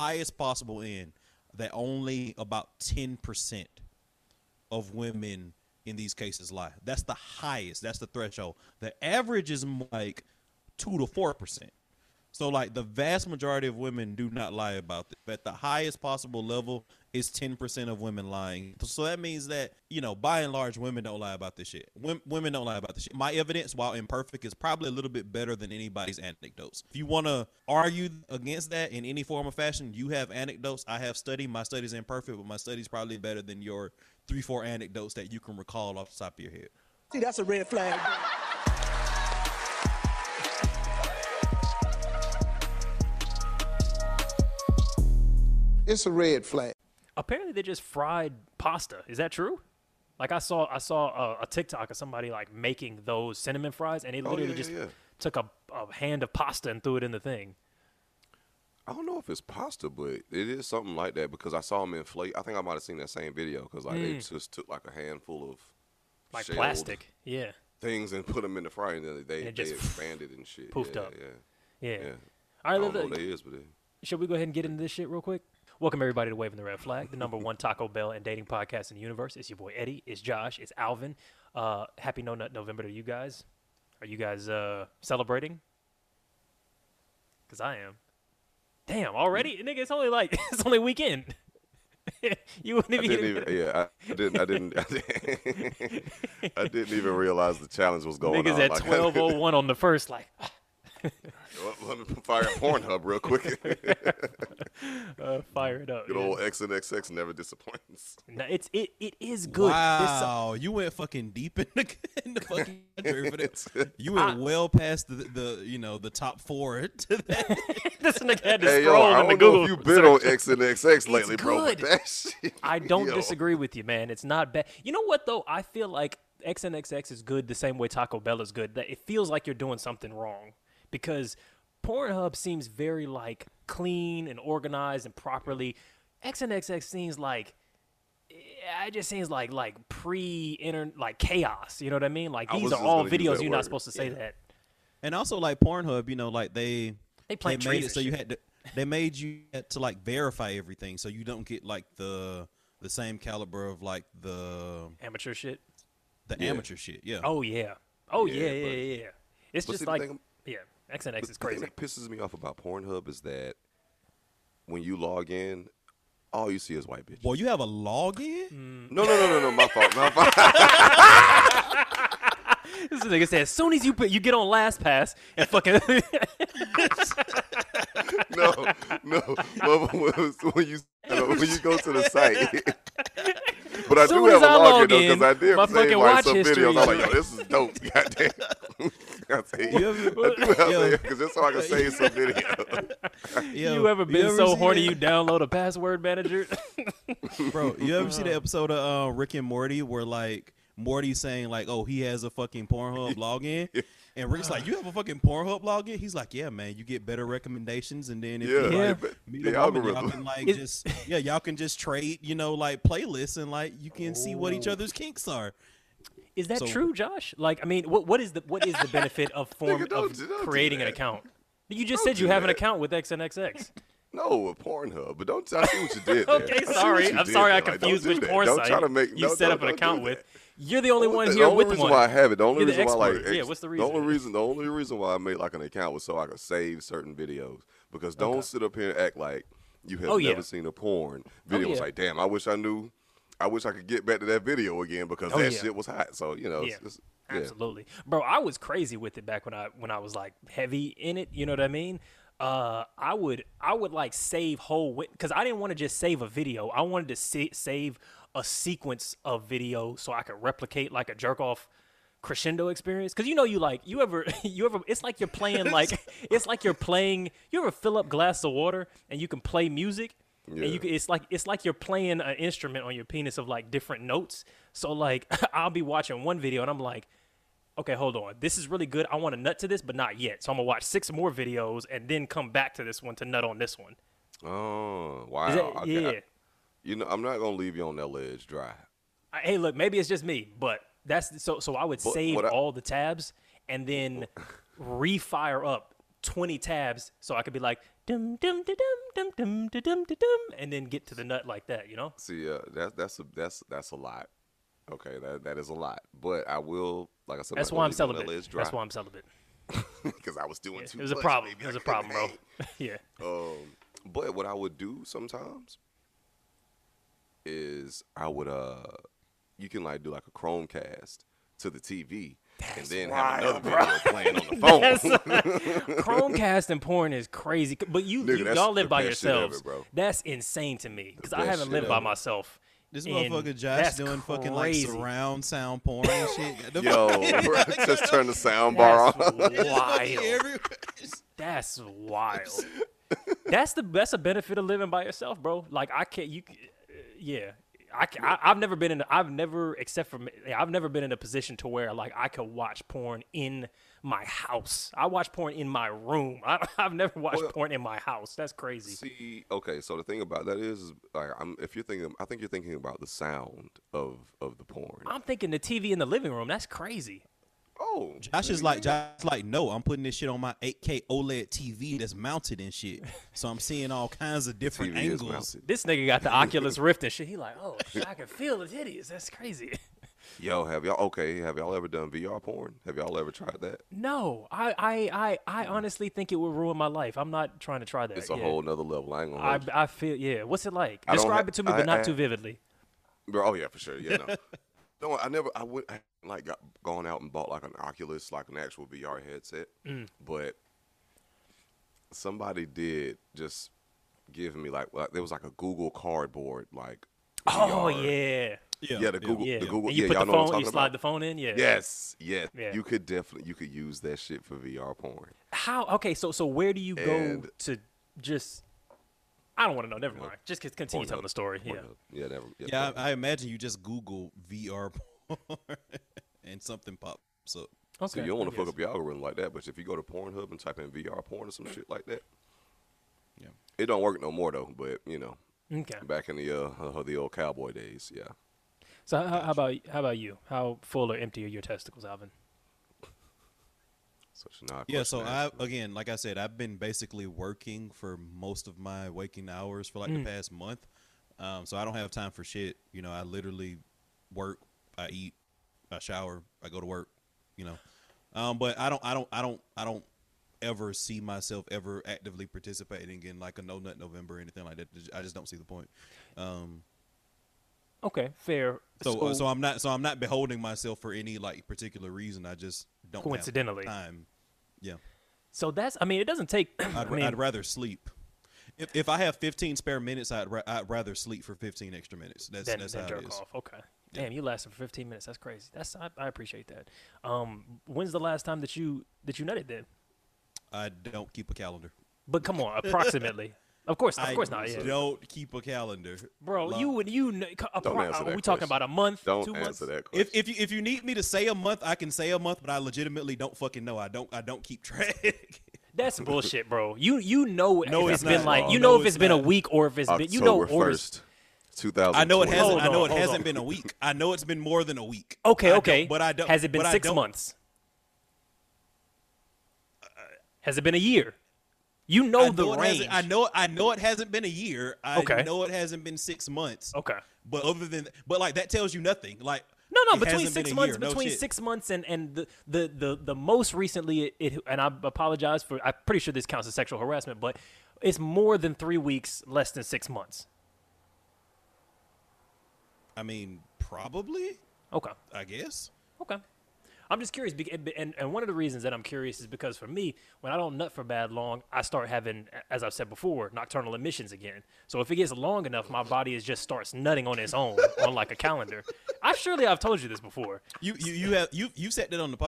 highest possible end that only about 10% of women in these cases lie. That's the highest. That's the threshold. The average is like 2 to 4%. So like the vast majority of women do not lie about this. But the highest possible level is 10% of women lying. So that means that, you know, by and large women don't lie about this shit. Wom- women don't lie about this shit. My evidence while imperfect is probably a little bit better than anybody's anecdotes. If you want to argue against that in any form or fashion, you have anecdotes. I have study. My study's imperfect, but my study's probably better than your 3-4 anecdotes that you can recall off the top of your head. See, that's a red flag. It's a red flag. Apparently, they just fried pasta. Is that true? Like I saw, I saw a, a TikTok of somebody like making those cinnamon fries, and they Oh, literally yeah, just yeah, yeah. took a, a hand of pasta and threw it in the thing. I don't know if it's pasta, but it is something like that because I saw them inflate. I think I might have seen that same video because like they just took like a handful of Mm. Like plastic. Yeah. things and put them in the fryer, and then they, And it they expanded and shit. poofed yeah, up. Yeah, Yeah. yeah. All I right, don't know let- what that is, but it, Should we go ahead and get into this shit real quick? Welcome everybody to Waving the Red Flag, the number one Taco Bell and dating podcast in the universe. It's your boy Eddie. It's Josh. It's Alvin. Uh, happy No Nut November to you guys. Are you guys uh, celebrating? Cause I am. Damn, already, nigga. It's only like it's only weekend. you wouldn't even. even. Yeah, I, I didn't. I didn't. I didn't, I didn't even realize the challenge was going Niggas on. Niggas at twelve oh one on the first, like Let me fire up Pornhub real quick. uh, fire it up. Good yeah. old XNXX never disappoints. No, it's it it is good. There's some- Wow, you went fucking deep in the, in the fucking country for that. You went well past the, the you know the top four to that. this nigga had to Hey yo, scroll I in the don't know Google. if you've been on X and XX lately, bro. But that shit. I don't yo. disagree with you, man. It's not bad. You know what though? I feel like X and XNXX is good the same way Taco Bell is good. That it feels like you're doing something wrong because Pornhub seems very like clean and organized and properly. XNXX seems like eh, it just seems like like pre inter like chaos. You know what I mean? Like I these are all videos you're not supposed to say that. and also like Pornhub, you know, like they They plant made it so you had to they made you had to like verify everything so you don't get like the the same caliber of like the Amateur shit. the Yeah. amateur shit. Yeah. Oh yeah. Oh yeah, Yeah, yeah, yeah, yeah. It's just like thing- yeah, XNX But is the thing crazy. that pisses me off about Pornhub is that when you log in, all you see is white bitches. Boy, you have a login? Mm. No, no, no, no, no. My fault. My fault. This nigga said, as soon as you put you get on LastPass and fucking no, no. When when you when you go to the site. But I Soon do have as a I login log though, because I did my save fucking watch some history videos. I'm like, yo, this is dope. Goddamn. I say, You ever- I do have yo. that because just so I can save some video. Yo, you ever been so horny that- you download a password manager? Bro, you ever see the episode of uh, Rick and Morty where like Morty's saying like, "Oh, he has a fucking Pornhub login," and Rick's like, "You have a fucking Pornhub login?" He's like, "Yeah, man, you get better recommendations, and then if Yeah, you Yeah. like, but meet the a woman, y'all can like It- just yeah, y'all can just trade, you know, like playlists, and like you can see what each Oh. other's kinks are." Is that So- true, Josh? Like, I mean, what what is the what is the benefit of form Nigga, of do- creating an that. account? You just Don't said you have an account with XNXX. No, a Pornhub. But don't I see what you did there. Okay, I sorry. I'm sorry I there. Like, don't confused do which that. porn don't site try to make, you no, set up an account with. You're the only The one only- here the only with reason one. why I have it, the only You're the reason why, like, expert. Yeah, what's the reason? The only reason? the only reason why I made like an account was so I could save certain videos. Because don't Okay. sit up here and act like you have Oh, never yeah. seen a porn video. Oh, it's yeah. like, damn, I wish I knew. I wish I could get back to that video again because Oh, that yeah. shit was hot. So you know, it's, Yeah. it's, yeah. Absolutely, bro. I was crazy with it back when I when I was like heavy in it. You know what I mean? Uh, I would I would like save whole because I didn't want to just save a video. I wanted to sa- save a sequence of video so I could replicate like a jerk off crescendo experience. Because you know you like you ever you ever it's like you're playing like it's like you're playing. You ever fill up glass of water and you can play music. And you it's like it's like you're playing an instrument on your penis of like different notes. So like I'll be watching one video and I'm like, okay, hold on, this is really good. I want to nut to this, but not yet. So I'm gonna watch six more videos and then come back to this one to nut on this one. Oh wow! That, Okay, yeah. I- you know, I'm not gonna leave you on that ledge dry. I- hey, look, maybe it's just me, but that's so. So I would But save I- all the tabs and then refire up 20 tabs so I could be like, dum dum dum dum dum dum dum dum, and then get to the nut like that. You know. See, uh, that's that's a, that's that's a lot. Okay, that that is a lot. But I will, like I said, That's why I'm celibate. dry That's why I'm celibate. because I was doing Yeah, too it was a problem. maybe It was a problem, bro. yeah. Um, but what I would do sometimes is I would uh, you can like do like a Chromecast to the TV, and then have another video playing on the phone. That's, Chromecast and porn is crazy, but you, Nigga, you y'all live by best shit ever, yourselves. bro. That's insane to me because I haven't shit lived by myself. This and motherfucker Josh that's doing fucking like crazy. surround sound porn and shit. The Yo, fuck- just turn the sound bar That's on. wild. That's wild. that's the that's a benefit of living by yourself, bro. Like I can't you, uh, yeah. I, I have never been in. I've never, except for I've never been in a position to where like I could watch porn in my house. I watch porn in my room. I, I've never watched Well- porn in my house. That's crazy. See, okay, so the thing about that is, is, like, I'm if you're thinking, I think you're thinking about the sound of of the porn. I'm thinking the TV in the living room. That's crazy. Oh, Josh is like Josh is like no, I'm putting this shit on my 8K OLED TV that's mounted and shit. So I'm seeing all kinds of different TV angles. This nigga got the Oculus Rift and shit. He like, oh, I can feel the titties. That's crazy. Yo, have y'all okay? Have y'all ever done VR porn? Have y'all ever tried that? No, I, I, I, I hmm. honestly think it would ruin my life. I'm not trying to try that. It's a yeah. whole nother level. I ain't gonna I. I feel yeah. What's it like? I Describe ha- it to me, but I- not I- too vividly. Bro, oh yeah, for sure. Yeah, no, no, I never. I would I like got, gone out and bought like an Oculus, like an actual VR headset. Mm. But somebody did just give me like, like there was like a Google Cardboard, like. Oh VR. yeah, Yeah, Yeah, the Google- yeah. the Google- and you yeah, put y'all the know what I'm phone, you slide about. the phone in. Yeah. Yes, yes. Yeah. You could definitely you could use that shit for VR porn. How? Okay, so so where do you go And- to just? I don't want to know. Never mind. Just c- continue telling Pornhub. the story. Yeah. Pornhub. Yeah, never. Yeah, Yeah, I, I imagine you just Google VR porn and something pops up. Okay. So you don't want to fuck up your algorithm like that, but if you go to Pornhub and type in VR porn or some shit like that, Yeah. it don't work no more though. But you know, Okay. back in the uh, uh, the old cowboy days, yeah. So how, how about how about you? How full or empty are your testicles, Alvin? Such an odd Yeah, so I again, like I said, I've been basically working for most of my waking hours for like Mm. the past month. Um, so I don't have time for shit. You know, I literally work, I eat, I shower, I go to work. You know, um, but I don't, I don't, I don't, I don't ever see myself ever actively participating in like a no nut November or anything like that. I just don't see the point. Um, Okay, fair. so, uh, so I'm not, so I'm not beholding myself for any like particular reason. I just don't have Coincidentally. time. Yeah. so that's. I mean, it doesn't take. I I'd, mean, I'd rather sleep. If, if I have 15 spare minutes, I'd, ra- I'd rather sleep for 15 extra minutes. That's than, that's than how jerk it is. off. Okay. Damn, you lasted for 15 minutes. That's crazy. That's I, I appreciate that. Um, when's the last time that you that you nutted then? I don't keep a calendar. But come on, approximately. Of course, of I course not. Yeah. don't keep a calendar, Bro, Lo- you would you kn- a Don't pro- answer are that we talking about a month, Don't two answer months? that question. If if you if you need me to say a month, I can say a month, but I legitimately don't fucking know. I don't I don't keep track. That's bullshit, bro. You you know No, if it's it's been not. like No, you know if it's it's been a week or if it's been you know October or first, two thousand. I know it hasn't. Hold I know on, it hasn't on. been a week. I know it's been more than a week. Okay, I okay. but I don't. Has it been six don't- months? Has it been a year? You know I the know range. I know. I know it hasn't been a year. I Okay. know it hasn't been six months. Okay. But other than, but like that tells you nothing. Like No, no, it between six months, year. Between six months and and the the the, the most recently it, it and I apologize for I'm pretty sure this counts as sexual harassment, but it's more than three weeks, less than six months. I mean, probably. Okay. I guess. Okay. I'm just curious, and, and one of the reasons that I'm curious is because for me, when I don't nut for bad long, I start having, as I've said before, nocturnal emissions again. So if it gets long enough, my body is just starts nutting on its own on like a calendar. I surely I've told you this before. You you you have you you said that on the podcast.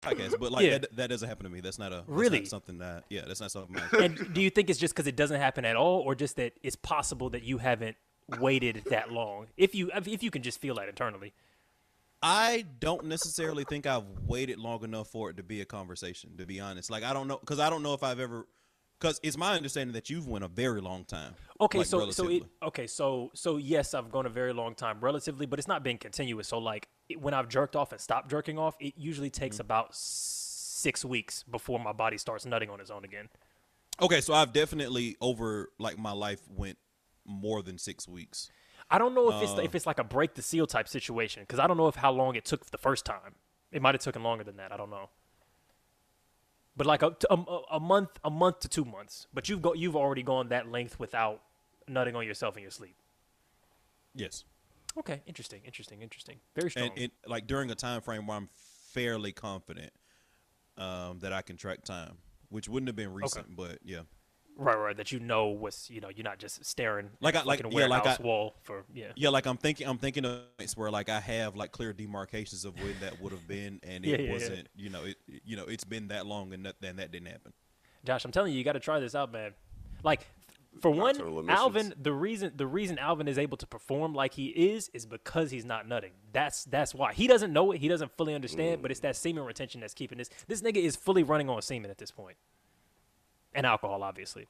Podcast, but like Yeah. that, that doesn't happen to me. That's not a that's not Really? something that yeah, that's not something. I, and do you think it's just because it doesn't happen at all, or just that it's possible that you haven't waited that long? If you if you can just feel that internally. I don't necessarily think I've waited long enough for it to be a conversation. To be honest, like I don't know because I don't know if I've ever because it's my understanding that you've went a very long time. Okay, like, so so it, okay, so so yes, I've gone a very long time relatively, but it's not been continuous. So like it, when I've jerked off and stopped jerking off, it usually takes Mm-hmm. about six weeks before my body starts nutting on its own again. okay, so I've definitely over like my life went more than six weeks. I don't know if it's Uh. if it's like a break the seal type situation because I don't know if how long it took the first time. It might have taken longer than that. I don't know. But like a, a, a month, a month to two months. But you've got you've already gone that length without nutting on yourself in your sleep. Yes, Okay, interesting, interesting, interesting. Very strong. and it like during a time frame where I'm fairly confident um, that I can track time, which wouldn't have been recent, but yeah. Right, right. That you know was you know you're not just staring Like at I- like- fucking yeah, like warehouse I- wall for yeah. Yeah, like I'm thinking, I'm thinking of points where like I have like clear demarcations of when that would have been, and it yeah, yeah. wasn't. You know, it you know it's been that long, and that, then that didn't happen. Josh, I'm telling you, you got to try this out, man. Like for one, Alvin, the reason the reason Alvin is able to perform like he is is because he's not nutting. That's that's why he doesn't know it. He doesn't fully understand, but it's that semen retention that's keeping this. This nigga is fully running on semen at this point, and alcohol, obviously.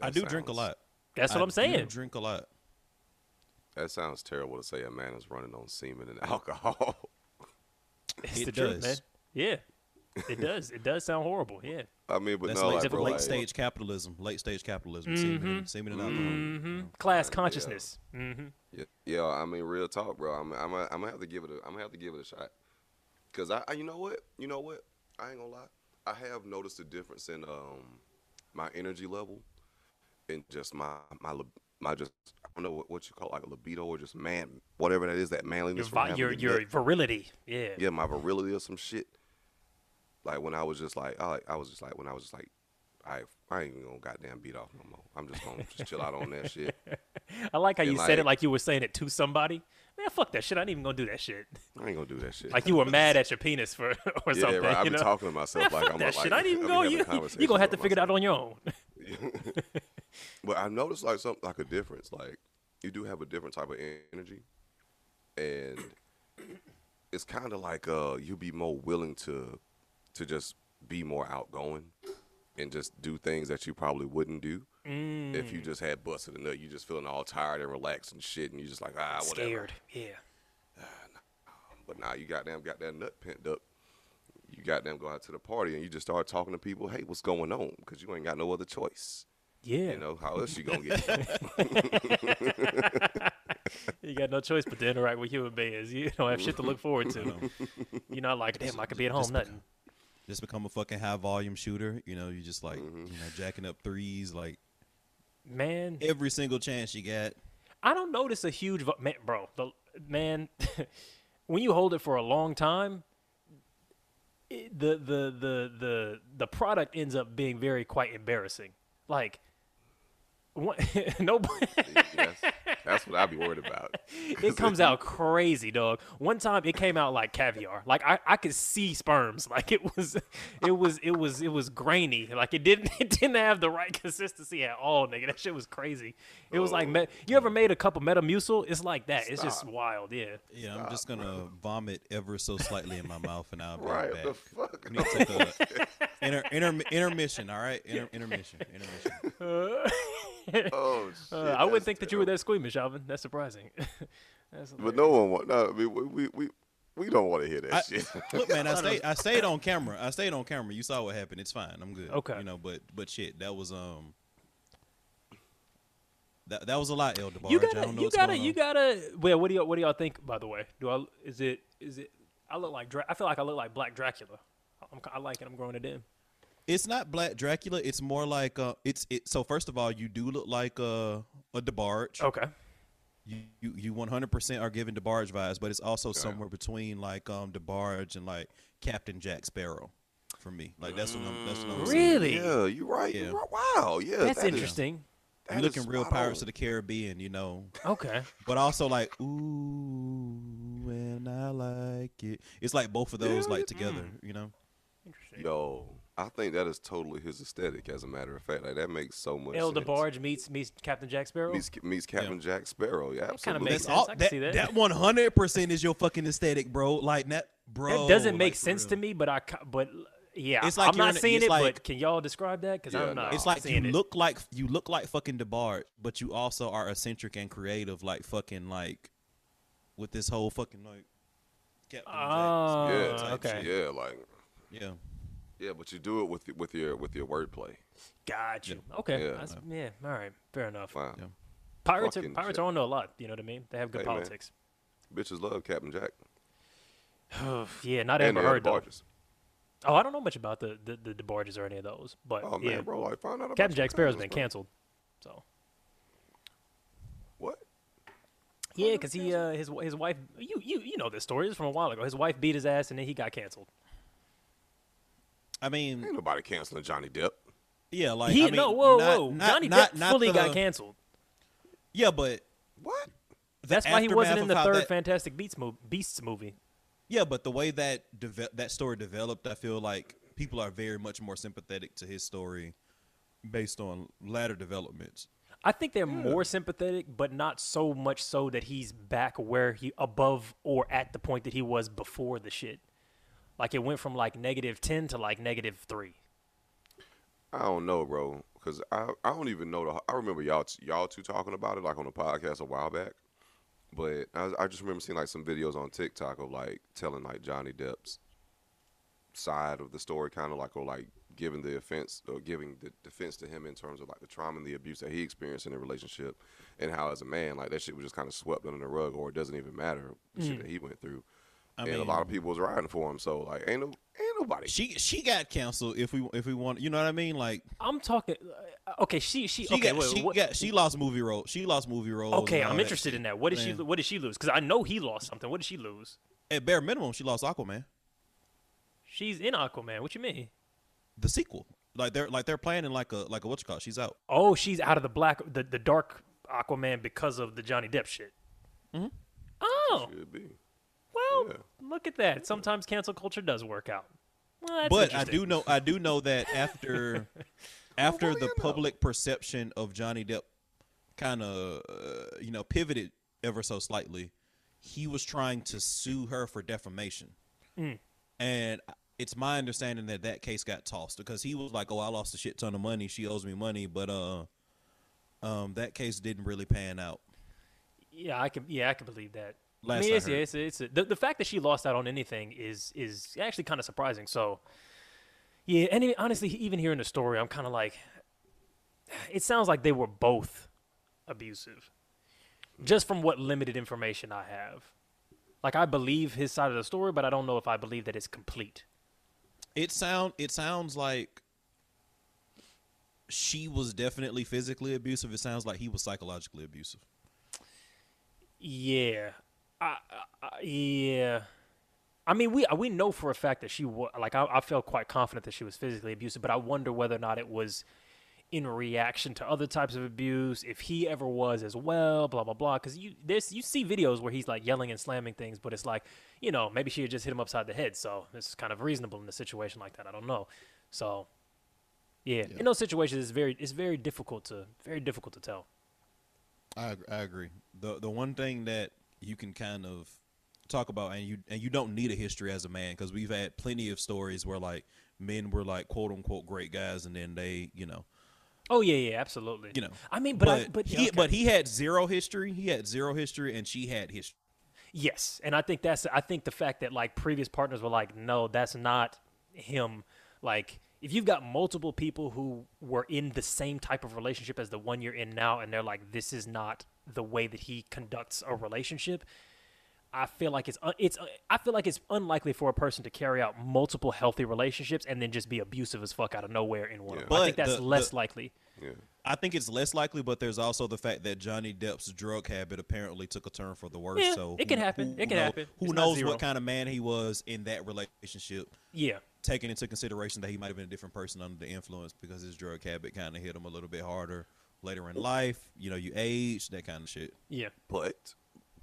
I That do drink a lot. That's what I I'm saying. Do drink a lot. That sounds terrible to say a man is running on semen and alcohol. It's It the truth, man. does. Yeah, it does. It does sound horrible. Yeah. I mean, but That's no, late, like, bro, late like, stage capitalism. Late stage capitalism. Semen, and, semen and alcohol. hmm Class consciousness. hmm Yeah, yeah. I mean, real talk, bro. I'm, I'm, I'm gonna have to give it. A, I'm gonna have to give it a shot. Cause I, I, you know what, you know what, I ain't gonna lie. I have noticed a difference in um my energy level, and just my my my just I don't know what, what you call it, like a libido or just man, whatever that is, that manliness. vi- your your virility. Yeah. yeah, my virility or some shit. Like when I was just like, I, I was just like when I was just like, I, I ain't even gonna goddamn beat off no more. I'm just gonna just chill out on that shit. I like how And you said it like- like you were saying it to somebody. Man, fuck that shit. I ain't even gonna do that shit. I ain't gonna do that shit. Like you were mad at your penis for or yeah, something. right. I've been know? talking to myself Man, like I'm that like, shit. I didn't even go. You, you gonna have to figure it out on your own. But I noticed like something like a difference. Like you do have a different type of energy, and it's kind of like uh you be more willing to to just be more outgoing and just do things that you probably wouldn't do if Mm. you just had busted a nut. You just feeling all tired and relaxed and shit, and you just like ah whatever. Scared. Yeah. But now you goddamn got that nut pent up. You goddamn go out to the party and you just start talking to people. Hey, what's going on? Because you ain't got no other choice. Yeah. You know how else you gonna get? You got no choice but to interact with human beings. You don't have shit to look forward to. You're not like, damn, I could be at home, Just nothing. Just become a fucking high volume shooter. You know, you just like Mm-hmm. you know jacking up threes like Man, every single chance you get. I don't notice a huge vo- man, bro. The man, when you hold it for a long time, it, the the the the the product ends up being very quite embarrassing. Like, one, nobody. Yes, that's what I'd be worried about. it comes out crazy, dog. One time it came out like caviar. Like I, I could see sperms. Like it was it was it was it was grainy. Like it didn't it didn't have the right consistency at all, nigga. That shit was crazy. It was like me- you ever made a cup of Metamucil? It's like that. It's just wild, yeah. Yeah, I'm just gonna vomit ever so slightly in my mouth, and I'll be Right? back. What the fuck? We need to take a inter, inter, intermission. All right, inter, intermission. Intermission. Oh shit! Uh, I wouldn't that's think that you were terrible. that squeamish, Alvin. That's surprising. That's But no one want. No, I mean, we we we, we don't want to hear that I, shit. look, man, I stayed. I stayed on camera. I stayed on camera. You saw what happened. It's fine. I'm good. Okay. You know, but but shit, that was um. That, that was a lot, El DeBarge. you I gotta, don't know you what's gotta, going you gotta. Well, what do y'all, what do y'all think? By the way, do I is it is it? I look like Dra- I feel like I look like Black Dracula. I'm, I like it. I'm growing it in. It's not Black Dracula. It's more like uh, it's it. So first of all, you do look like uh, a DeBarge. Okay. You you you 100% are giving DeBarge vibes, but it's also somewhere between like um DeBarge and like Captain Jack Sparrow, for me. Like that's what I'm. That's what I'm seeing. Really? yeah, you right. Yeah. You right. Wow. Yeah, That's that is- interesting. That you is looking real Pirates on. of the Caribbean, you know, Okay. but also like ooh, and I like it. It's like both of those like together, you know. Interesting. Yo, I think that is totally his aesthetic. As a matter of fact, like that makes so much El sense. DeBarge meets meets Captain Jack Sparrow. meets, meets Captain Jack Sparrow. Yeah, kinda absolutely. makes That's sense. all. I can That see that. that one hundred percent is your fucking aesthetic, bro. Like that, bro. that doesn't make like, sense to me, but I but yeah, It's like I'm not seeing it. like- but can y'all describe that? Because Yeah, I'm not. no. It's like you it. look like you look like fucking DeBarge, but you also are eccentric and creative, like fucking like with this whole fucking like. Captain Oh, yeah, okay. shit. yeah, like Yeah. Yeah, but you do it with with your with your wordplay. Got you. Okay. Yeah. That's- Yeah. All right. Fair enough. Wow, Yeah. Pirates are pirates shit. are on to a lot. You know what I mean? They have good Hey, man. politics. bitches love Captain Jack yeah. Not and ever the other heard though. barges. Oh, I don't know much about the the, the DeBarges or any of those. But Oh man, yeah, bro, like find out about Captain Jack Sparrow's been bro. canceled. So What? yeah, because he uh his his wife you you you know this story. This is from a while ago. His wife beat his ass and then he got canceled. I mean, Ain't nobody canceling Johnny Depp. yeah, like he I mean, no whoa not- whoa not- Johnny not- Depp not fully the- got canceled. Yeah, but What? That's why he wasn't in the third that- Fantastic Beasts movie. Beasts movie. Yeah, but the way that deve- that story developed, I feel like people are very much more sympathetic to his story based on latter developments. I think they're more sympathetic, but not so much so that he's back where he above or at the point that he was before the shit. Like it went from like negative ten to like negative three. I don't know, bro, because I I don't even know the. I remember y'all t- y'all two talking about it like on the podcast a while back, but I, I just remember seeing like some videos on TikTok of like telling like Johnny Depp's side of the story, kind of like or like giving the offense or giving the defense to him in terms of like the trauma and the abuse that he experienced in the relationship, and how as a man like that shit was just kind of swept under the rug or it doesn't even matter the shit mm. that he went through. I and a lot of people was riding for him, so like ain't no ain't nobody. She she got canceled if we if we want, you know what I mean? Like I'm talking. Uh, okay, she she, she okay. got wait, she what- got she lost movie role. She lost movie role. okay, I'm interested shit. in that. What did she What did she lose? Because I know he lost something. What did she lose? At bare minimum, she lost Aquaman, She's in Aquaman. What you mean? the sequel. Like they're like they're planning like a like a what you call. it? She's out. Oh, she's out of the black, the, the dark Aquaman because of the Johnny Depp shit. Mm-hmm. Oh, Should be. Well, Yeah. look at that. Sometimes cancel culture does work out. Well, that's but I do know I do know that after after do the you know? public perception of Johnny Depp kind of uh, you know pivoted ever so slightly, he was trying to sue her for defamation, Mm. and it's my understanding that that case got tossed because he was like, "Oh, I lost a shit ton of money. She owes me money," but uh, um, that case didn't really pan out. Yeah, I can. Yeah, I can believe that. I Last mean, I it's, yeah, heard. it's, it's the, the fact that she lost out on anything is is actually kind of surprising. So, yeah, and it- honestly, even hearing the story, I'm kind of like, it sounds like they were both abusive, just from what limited information I have. Like, I believe his side of the story, but I don't know if I believe that it's complete. It sound it sounds like she was definitely physically abusive. It sounds like he was psychologically abusive. Yeah, I, I, I- yeah. I mean, we we know for a fact that she was like I, I felt quite confident that she was physically abusive, but I wonder whether or not it was in reaction to other types of abuse. If he ever was as well, blah blah blah. Because you this you see videos where he's like yelling and slamming things, but it's like you know maybe she had just hit him upside the head, so it's kind of reasonable in a situation like that. I don't know. So yeah, in those situations, it's very it's very difficult to very difficult to tell. I I agree. the The one thing that you can kind of talk about, and you and you don't need a history as a man because we've had plenty of stories where like men were like quote unquote great guys, and then they you know Oh yeah, yeah, absolutely. you know. I mean, but I, but he okay. but he had zero history. He had zero history, and she had history. Yes, and I think that's I think the fact that like previous partners were like, no, that's not him. Like, if you've got multiple people who were in the same type of relationship as the one you're in now, and they're like, this is not the way that he conducts a relationship. I feel like it's it's uh, I feel like it's unlikely for a person to carry out multiple healthy relationships and then just be abusive as fuck out of nowhere in one. of them. I think that's the- less the- likely. Yeah. I think it's less likely, but there's also the fact that Johnny Depp's drug habit apparently took a turn for the worse. Yeah, so it can who- happen. who- It can who know- happen. Who It's knows what kind of man he was in that relationship? Yeah. taking into consideration that he might have been a different person under the influence because his drug habit kind of hit him a little bit harder later in life. You know, you age, that kind of shit. Yeah. But,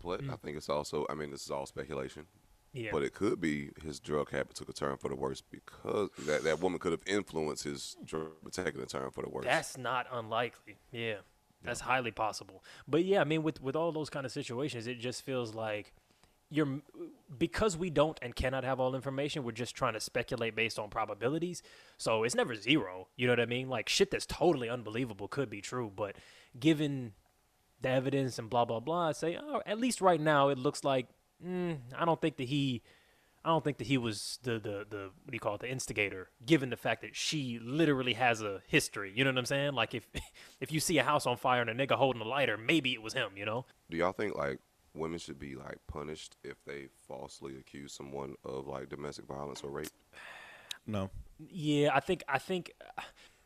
but mm. I think it's also. I mean, this is all speculation. Yeah. But it could be his drug habit took a turn for the worse because that, that woman could have influenced his drug habit taking a turn for the worse. That's not unlikely. Yeah. That's highly possible. But yeah, I mean with with all those kind of situations, it just feels like you're because we don't and cannot have all information, we're just trying to speculate based on probabilities. So it's never zero. You know what I mean? Like shit that's totally unbelievable could be true, but given the evidence and blah blah blah, I say, oh, at least right now it looks like mm, I don't think that he I don't think that he was the, the the what do you call it the instigator, given the fact that she literally has a history. You know what I'm saying? Like if if you see a house on fire and a nigga holding a lighter, maybe it was him. You know? Do y'all think like women should be like punished if they falsely accuse someone of like domestic violence or rape? No. Yeah, I think I think uh,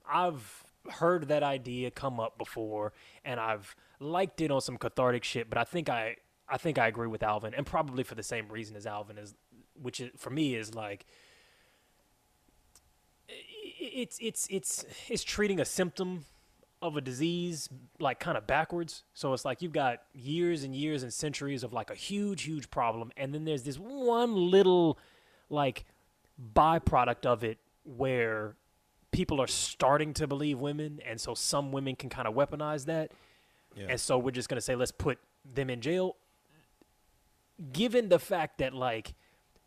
I've heard that idea come up before, and I've liked it on some cathartic shit. But I think I I think I agree with Alvin, and probably for the same reason as Alvin is, which is, for me is like it's it's it's it's treating a symptom of a disease like kind of backwards. So it's like you've got years and years and centuries of like a huge huge problem, and then there's this one little like byproduct of it where people are starting to believe women, and so some women can kind of weaponize that. Yeah. And so we're just gonna say let's put them in jail. Given the fact that like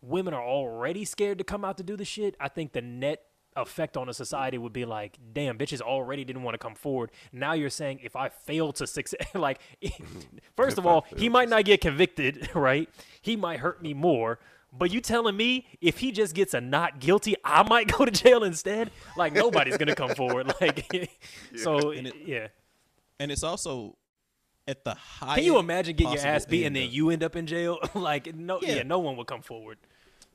women are already scared to come out to do the shit, I think the net effect on a society would be like, damn, bitches already didn't want to come forward. Now you're saying if I fail to succeed, like, first of If I all, he might not get convicted, right? He might hurt me more. But you telling me if he just gets a not guilty, I might go to jail instead? Like nobody's gonna come forward. Like, so And it- yeah. And it's also at the highest. Can you imagine getting your ass beat and then of- you end up in jail? like no, yeah. Yeah. no one would come forward.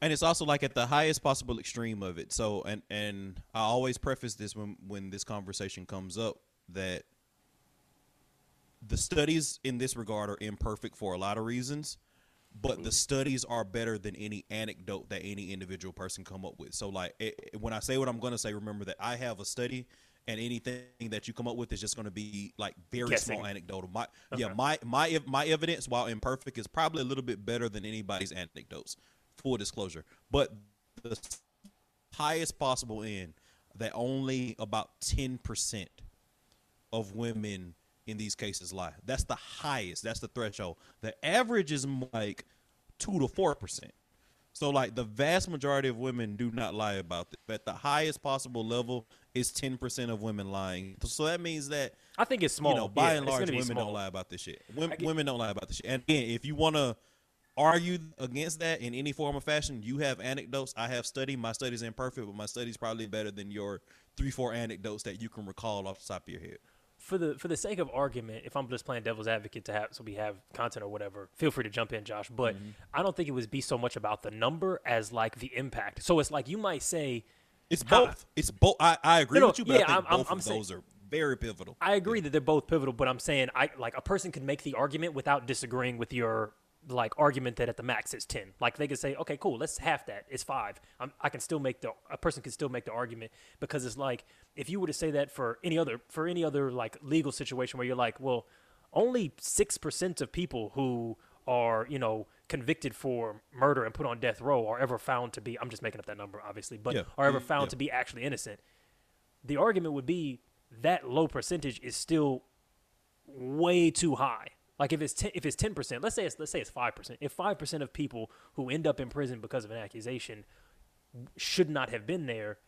And it's also like at the highest possible extreme of it. So, and and I always preface this when when this conversation comes up that the studies in this regard are imperfect for a lot of reasons, but the studies are better than any anecdote that any individual person come up with. So, like it, when I say what I'm going to say, remember that I have a study. And anything that you come up with is just going to be like very Guessing. small anecdotal. My yeah, my my my evidence, while imperfect, is probably a little bit better than anybody's anecdotes. Full disclosure, but the highest possible end that only about ten percent of women in these cases lie. That's the highest. That's the threshold. The average is like two to four percent. So like the vast majority of women do not lie about it. But the highest possible level is ten percent of women lying. So that means that I think it's small. you know, by Yeah, and large, women small. don't lie about this shit. Women, get- women don't lie about this shit. And again, if you want to argue against that in any form or fashion, you have anecdotes. I have study. My study's imperfect, but my study's probably better than your three, four anecdotes that you can recall off the top of your head. for the for the sake of argument, if I'm just playing devil's advocate to have so we have content or whatever, feel free to jump in, Josh. But Mm-hmm. I don't think it would be so much about the number as like the impact. So it's like you might say, It's How- both. It's both. I, I agree No, with you, but yeah, I think I'm- I'm- both I'm of saying- are very pivotal. I agree that they're both pivotal, but I'm saying I like a person could make the argument without disagreeing with your like argument that at the max it's 10 like they could say okay cool let's half that it's five I'm, i can still make the a person can still make the argument because it's like if you were to say that for any other for any other like legal situation where you're like well only 6% of people who are you know convicted for murder and put on death row are ever found to be i'm just making up that number obviously but Yeah. are ever found yeah. to be actually innocent the argument would be that low percentage is still way too high. Like if it's 10, if it's ten percent, let's say it's let's say it's five percent. If five percent of people who end up in prison because of an accusation should not have been there,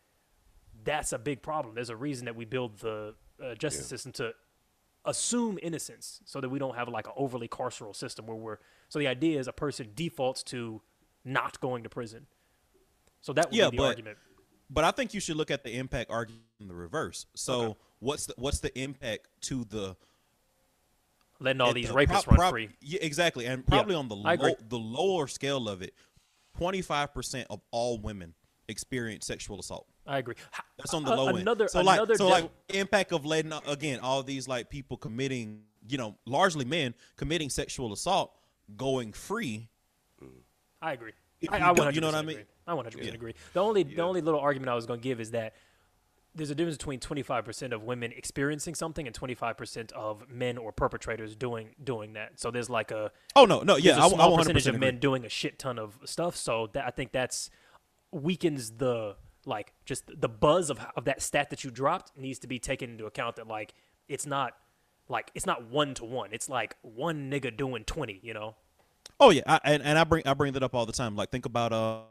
that's a big problem. There's a reason that we build the uh, justice system to assume innocence, so that we don't have like an overly carceral system where we're. So the idea is a person defaults to not going to prison. So that would Yeah, be the but- argument. But I think you should look at the impact argument in the reverse. So Okay. what's the what's the impact to the Letting all these the rapists prob- run prob- free. Yeah, exactly, and probably on the low, the lower scale of it, twenty five percent of all women experience sexual assault. I agree. That's on the low end. another, So like, so like, impact of letting again all these like people committing, you know, largely men committing sexual assault, going free. I agree. I, you I 100% you know what I agree. mean? I 100% agree. The only the only little argument I was going to give is that there's a difference between 25% of women experiencing something and 25% of men or perpetrators doing doing that. So there's like a Oh no, no, yeah, there's a I, I small 100% percentage of agree. men doing a shit ton of stuff. So that I think that's weakens the like just the buzz of of that stat that you dropped needs to be taken into account. That like it's not like it's not one to one. It's like one nigga doing 20. You know. Oh yeah, I, and and I bring I bring that up all the time. Like think about uh,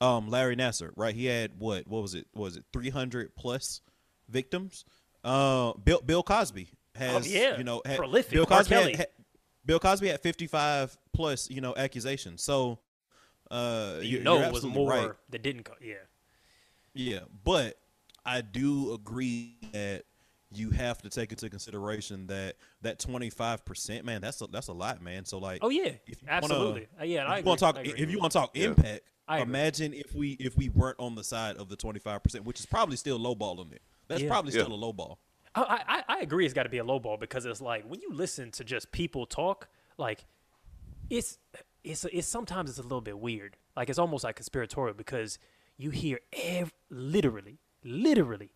um Larry Nassar, right? He had what what was it? What was it three hundred plus victims? Uh, Bill Bill Cosby has Oh, yeah. you know had, Prolific. Bill Cosby had, had- Bill Cosby had fifty five plus you know accusations. So uh, You know, it was more right. that didn't. Co- yeah. Yeah, but I do agree that you have to take into consideration that that twenty five percent, man, that's a, that's a lot, man. So like, Oh yeah. if you wanna- Absolutely. Uh, yeah. I want to talk, if you want to talk Yeah. impact, I agree. imagine if we if we weren't on the side of the twenty five percent, which is probably still lowballing it. That's Yeah. probably Yeah. still a low ball. I, I, I agree. It's got to be a low ball because it's like when you listen to just people talk, like it's it's it's sometimes it's a little bit weird. Like it's almost like conspiratorial because you hear ev- literally, literally,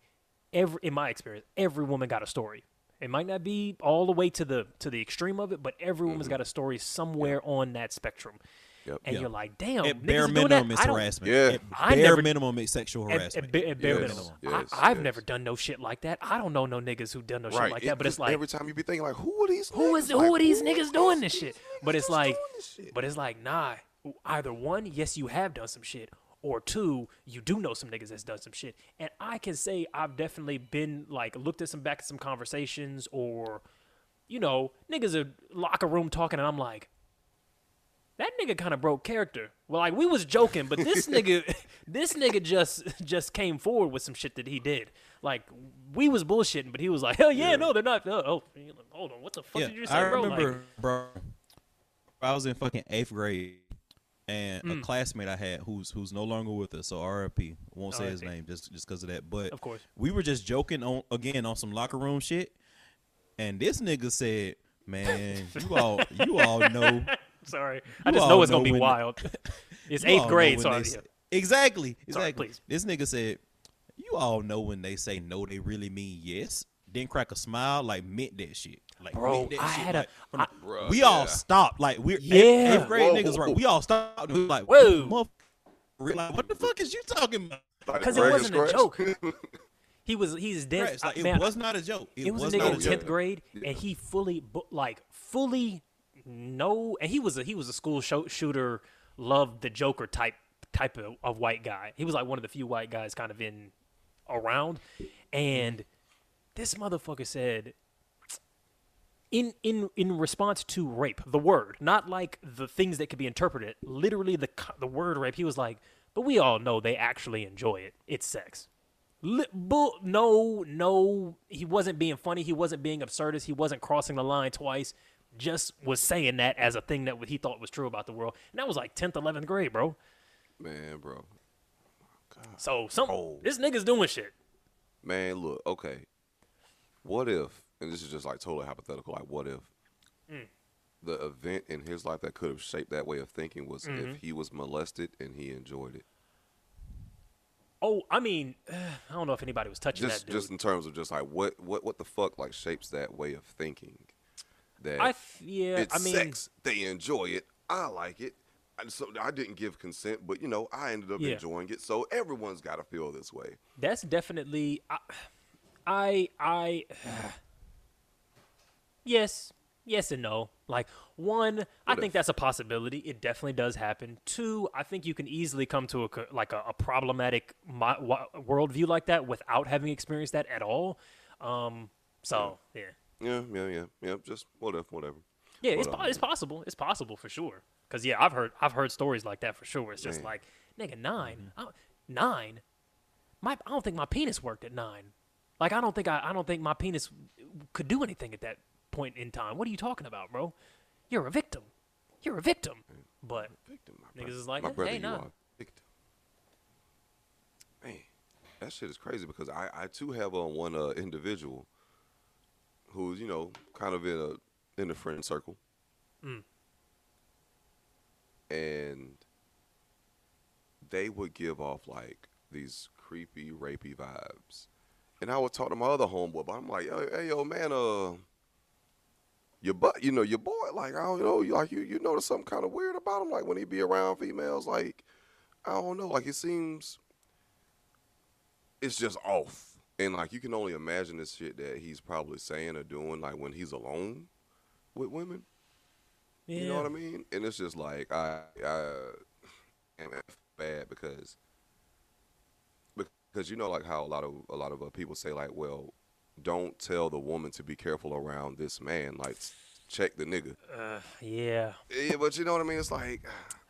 every in my experience, every woman got a story. It might not be all the way to the to the extreme of it, but every woman's mm-hmm. got a story somewhere on that spectrum. Yep. And Yeah. you're like, damn, At niggas bare are doing that. minimum, it's I don't- harassment. Yeah. At I bare never- minimum, it's sexual harassment. at, bare- at bare Yes, minimum. yes, I, I've yes. never done no shit like that. I don't know no niggas who done no shit like it- that. But it's like every time you be thinking like, who are these? who is niggas? who Like, are these who niggas doing these this shit? But it's like, doing this shit? but it's like, nah. Either one, yes, you have done some shit, or two, you do know some niggas that's done some shit. And I can say I've definitely been like looked at some back at some conversations, or you know, niggas are locker room talking, and I'm like, that nigga kind of broke character. Well, like we was joking, but this nigga, this nigga just just came forward with some shit that he did. Like we was bullshitting, but he was like, hell yeah, no, they're not. Oh, oh, hold on, what the fuck yeah, did you say, I bro? remember, Like, bro. I was in fucking eighth grade, and Mm. a classmate I had who's who's no longer with us, so RIP. Won't say his name just just because of that. But Of course. we were just joking on again on some locker room shit, and this nigga said, "Man, you all you all know." sorry, I just know it's gonna be when- wild. it's eighth grade, when so I- say- exactly, Sorry, exactly. please. This nigga said, "You all know when they say no, they really mean yes." Then crack a smile, like meant that shit. Like Bro, meant that I shit. had a- like, from the- Bruh, we all stopped. Like we're eighth- Yeah. eighth, grade Whoa. niggas, right? We all stopped. and we like, Whoa. motherfucker, like, what the fuck is you talking about? Like because it wasn't a joke. He was he's dead. Right, like, it man, was not a joke. It, it was, was a nigga in tenth joke. grade, and he fully like fully no, and he was a he was a school shooter, loved the Joker type type of, of white guy. He was like one of the few white guys kind of in around, and this motherfucker said. In, in in response to rape, the word, not like the things that could be interpreted, literally the the word rape. He was like, but we all know they actually enjoy it. It's sex. No, no, he wasn't being funny. He wasn't being absurdist. He wasn't crossing the line twice. Just was saying that as a thing that he thought was true about the world. And that was like 10th, 11th grade, bro. Man, bro. So some Oh. this nigga's doing shit. Man, look, okay. What if, and this is just like totally hypothetical, like what if Mm. the event in his life that could have shaped that way of thinking was Mm-hmm. if he was molested and he enjoyed it? Oh, I mean, I don't know if anybody was touching Just that dude. just in terms of just like what what what the fuck like shapes that way of thinking? That I yeah, it's I mean, sex. They enjoy it. I like it. And so I didn't give consent, but you know, I ended up Yeah. enjoying it. So everyone's got to feel this way. that's definitely I I, I yes yes and no like one i What think if? that's a possibility it definitely does happen two i think you can easily come to a like a, a problematic wa- worldview like that without having experienced that at all um so yeah Yeah, yeah, yeah, yeah. Yeah. Just whatever, whatever. yeah it's, po- um, it's possible it's possible for sure because yeah i've heard i've heard stories like that for sure it's just Man. like nigga 9 I don't- nine my i don't think my penis worked at nine like i don't think i, I don't think my penis could do anything at that point in time what are you talking about bro you're a victim you're a victim but Victim, my Niggas brother. is like, my "Hey, brother, you nah." are a victim. Man, that shit is crazy because I, I too have on one uh, individual who's you know kind of in a in a friend circle, Mm. and they would give off like these creepy, rapey vibes, and I would talk to my other homeboy, but I'm like, hey, hey yo, man, uh, your butt, you know, your boy, like I don't know, you like you, you notice something kind of weird about him, like when he be around females, like I don't know, like it seems, it's just off, and like you can only imagine this shit that he's probably saying or doing, like when he's alone with women. Yeah. You know what I mean? And it's just like I I am bad because because you know like how a lot of a lot of uh, people say like, well, don't tell the woman to be careful around this man. Like, check the nigga. Uh, yeah. Yeah, but you know what I mean? It's like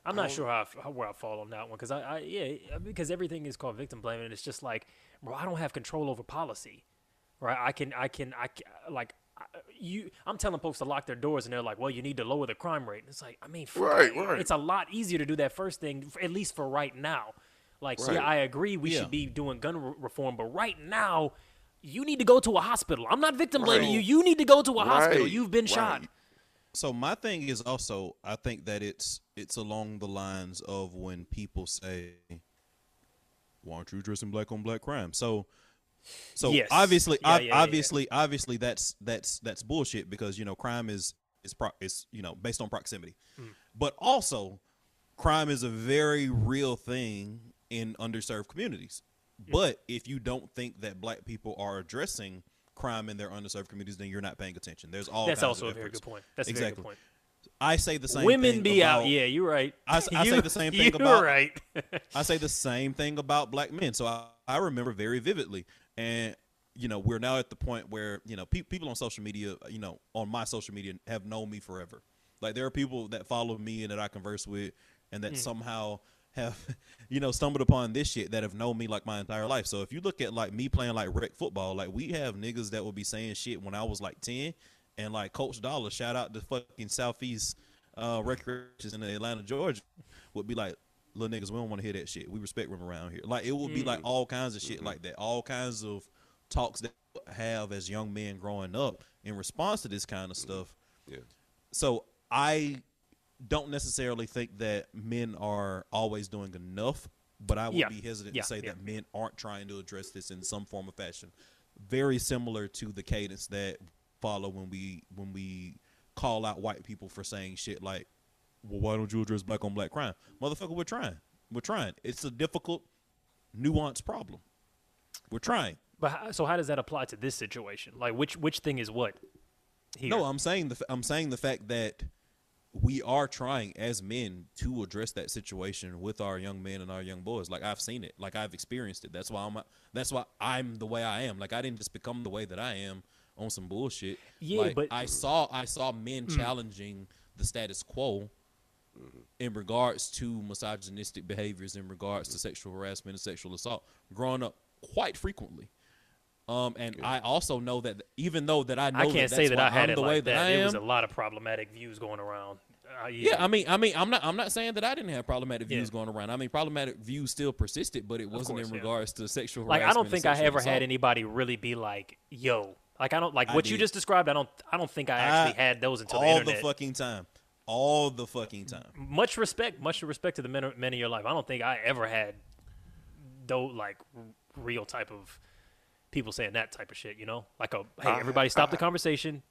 I'm not sure how, I- where I fall on that one because I, I yeah because everything is called victim blaming and it's just like bro I don't have control over policy, right? I can I can I can, like you I'm telling folks to lock their doors and they're like well you need to lower the crime rate. It's like I mean fuck, Right, I- right. it's a lot easier to do that first thing at least for right now. Like so yeah I agree we Yeah. should be doing gun re- reform but right now. You need to go to a hospital. I'm not victim blaming Right. you. You need to go to a hospital. You've been shot. So my thing is also I think that it's it's along the lines of when people say, "Why aren't you addressing black on black crime?" So, so Yes. obviously, Yeah, ob- yeah, yeah, yeah. obviously, obviously, that's that's that's bullshit because you know crime is is pro- is you know based on proximity, Hmm. but also crime is a very real thing in underserved communities. Hmm. But if you don't think that black people are addressing crime in their underserved communities, then you're not paying attention. There's all That's also a very good point. That's a exactly. very good point. I say the same. Women thing be out. Yeah, you're right. I I say You- the same thing about- right. I say the same thing about black men. So I, I remember very vividly. And, you know, we're now at the point where, you know, pe- people on social media, you know, on my social media have known me forever. Like there are people that follow me and that I converse with and that hmm. somehow have, you know, stumbled upon this shit that have known me like my entire life. So if you look at like me playing like rec football, like we have niggas that will be saying shit when I was like 10 and like Coach Dollar, shout out to fucking Southeast uh recreations in Atlanta, Georgia, would be like, little niggas, we don't want to hear that shit. We respect them around here. Like it would be like mm. all kinds of shit mm-hmm. like that. All kinds of talks that have as young men growing up in response to this kind of mm-hmm. stuff. yeah. So I don't necessarily think that men are always doing enough, but I would Yeah. be hesitant Yeah, to say yeah. that men aren't trying to address this in some form or fashion. Very similar to the cadence that follow when we when we call out white people for saying shit like, "Well, why don't you address black on black crime?" Motherfucker, we're trying. We're trying. It's a difficult, nuanced problem. We're trying. But how, so how does that apply to this situation? Like which which thing is what? Here? No, I'm saying the I'm saying the fact that we are trying as men to address that situation with our young men and our young boys. Like I've seen it, like I've experienced it. That's why I'm that's why I'm the way I am. Like I didn't just become the way that I am on some bullshit. Yeah, Like, but- I saw I saw men challenging the status quo in regards to misogynistic behaviors, in regards to sexual harassment and sexual assault, growing up quite frequently. Um, and I also know that even though that I know I can't that say that's that I had I'm it the like way that. that I There am. was a lot of problematic views going around. Uh, yeah, I mean, I mean, I'm not, I'm not saying that I didn't have problematic views Yeah. going around. I mean, problematic views still persisted, but it wasn't course, in yeah. regards to sexual like I don't think I sexual ever had anybody really be like, "Yo," like I don't like I what you just described. I don't I don't think I actually I- had those until the all internet. the fucking time, all the fucking time. much respect, much respect to the men, men in your life. I don't think I ever had though like real type of people saying that type of shit. You know, like a hey, I- everybody stop the conversation.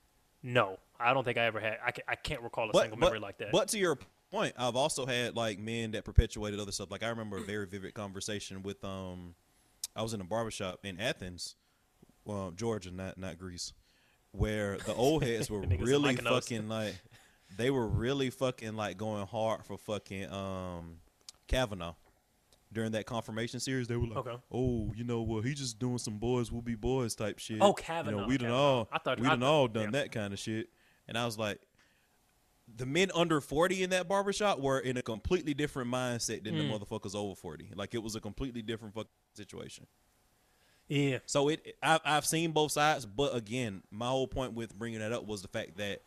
No, I don't think I ever had. I, ca- I can't recall a But, single but, memory like that. but to your point, I've also had like men that perpetuated other stuff. Like I remember a very vivid conversation with um, I was in a barbershop in Athens, well, Georgia, not not Greece, where the old heads were really fucking like, they were really fucking like going hard for fucking um, Kavanaugh. During that confirmation series, they were like, Okay. "Oh, you know, well, he's just doing some boys will be boys type shit." Oh, You Kavanaugh, know, we done Kavanaugh. all, I thought- we I done thought- all done yeah. that kind of shit. And I was like, the men under 40 in that barbershop were in a completely different mindset than Hmm. the motherfuckers over 40. Like it was a completely different fucking situation. Yeah, So it, I've, I've seen both sides, but again, my whole point with bringing that up was the fact that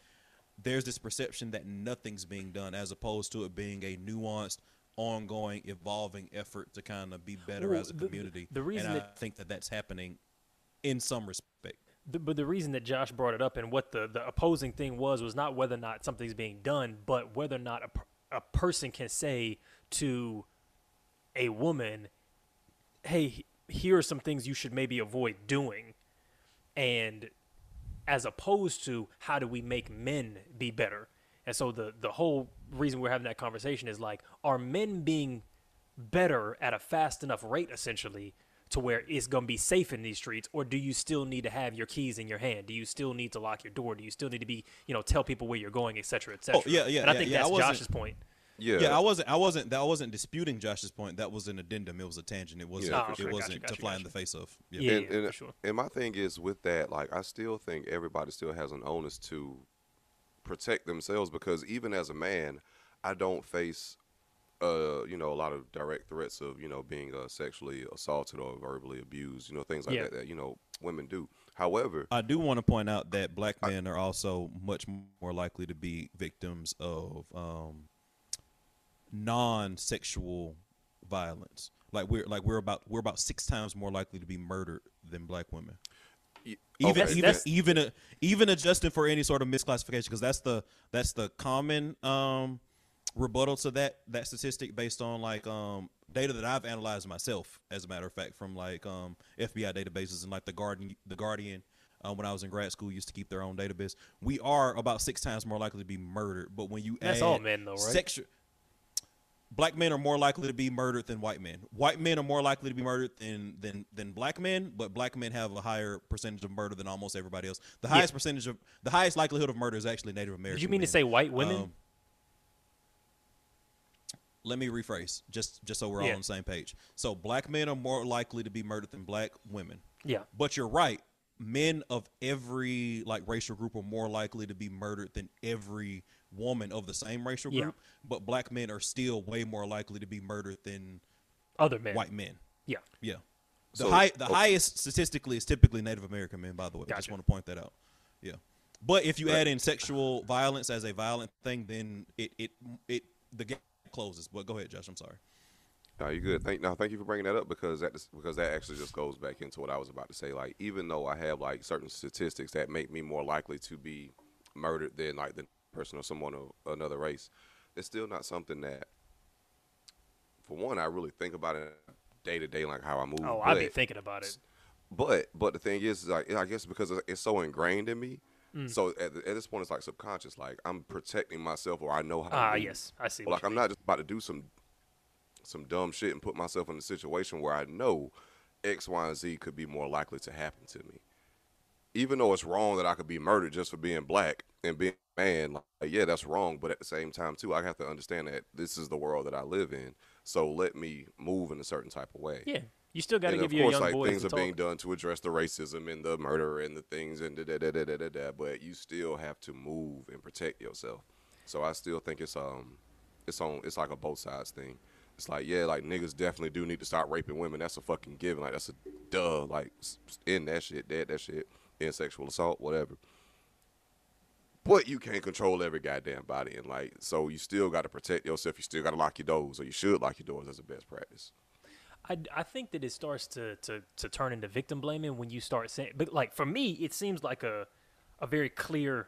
there's this perception that nothing's being done, as opposed to it being a nuanced, ongoing, evolving effort to kind of be better Well, as a community. the reason and I that- think that that's happening in some respect. the, but the reason that Josh brought it up and what the, the opposing thing was was not whether or not something's being done, but whether or not a, a person can say to a woman, "Hey, here are some things you should maybe avoid doing, and as opposed to how do we make men be better. And so the the whole reason we're having that conversation is like, are men being better at a fast enough rate, essentially, to where it's going to be safe in these streets, or do you still need to have your keys in your hand? Do you still need to lock your door? Do you still need to be, you know, tell people where you're going, et cetera, et cetera? Oh, yeah, yeah, And I yeah, think yeah, that's Josh's point. Yeah, Yeah, I wasn't. I wasn't. That I wasn't disputing Josh's point. That was an addendum. It was a tangent. It wasn't. Yeah, it sure. Gotcha, wasn't gotcha, to fly in the face of. Yeah. and, and, for sure. and my thing is with that, like I still think everybody still has an onus to protect themselves because even as a man, I don't face uh, you know, a lot of direct threats of, you know, being uh, sexually assaulted or verbally abused, you know, things like Yeah. that that, you know, women do. However, I do want to point out that black men are also much more likely to be victims of um, non-sexual violence. Like we're like we're about we're about six times more likely to be murdered than black women. Even okay, even that's- even uh, even adjusting for any sort of misclassification because that's the that's the common um, rebuttal to that that statistic based on like um, data that I've analyzed myself as a matter of fact from like um, FBI databases and like the Guardian the Guardian uh, when I was in grad school used to keep their own database. We are about six times more likely to be murdered, but when you That's add all men, though, right? Sexual black men are more likely to be murdered than white men. White men are more likely to be murdered than than than black men, but black men have a higher percentage of murder than almost everybody else. The highest percentage of the highest likelihood of murder is actually Native American. Did you mean to say white women? Um, let me rephrase, just just so we're Yeah. all on the same page. So black men are more likely to be murdered than black women. yeah. But you're right. Men of every like racial group are more likely to be murdered than every woman of the same racial Yeah. group. But black men are still way more likely to be murdered than Other men. white men. Yeah. Yeah. The So- high the oh. highest statistically is typically Native American men, by the way. I just want to point that out. Yeah. But if you add in sexual violence as a violent thing, then it it it the gap closes. But go ahead, Josh. I'm sorry. No, you good. Thank no, thank you for bringing that up because that because that actually just goes back into what I was about to say. Like, even though I have like certain statistics that make me more likely to be murdered than like the person or someone of another race, it's still not something that, for one, I really think about it day to day, like how I move. Oh, I'd be thinking about it. but but the thing is, is like I guess because it's- so ingrained in me. Mm. So at, at this point, it's like subconscious. Like I'm protecting myself, or I know how. Ah, move. yes, I see. Like I'm mean. not just about to do some some dumb shit and put myself in a situation where I know X, Y, and Z could be more likely to happen to me. Even though it's wrong that I could be murdered just for being black and being a man, like yeah, that's wrong. But at the same time, too, I have to understand that this is the world that I live in. So let me move in a certain type of way. Yeah, you still got to and give of your course, young like things are talk. being done to address the racism and the murder and the things and da da da da da da. da but you still have to move and protect yourself. So I still think it's um, it's on. It's like a both sides thing. It's like yeah, like niggas definitely do need to stop raping women. That's a fucking given. Like that's a duh. Like in that shit, dead that shit, in sexual assault, whatever. But you can't control every goddamn body, and like so, you still got to protect yourself. You still got to lock your doors, or you should lock your doors as a best practice. I, I think that it starts to, to, to turn into victim blaming when you start saying, but like for me, it seems like a, a very clear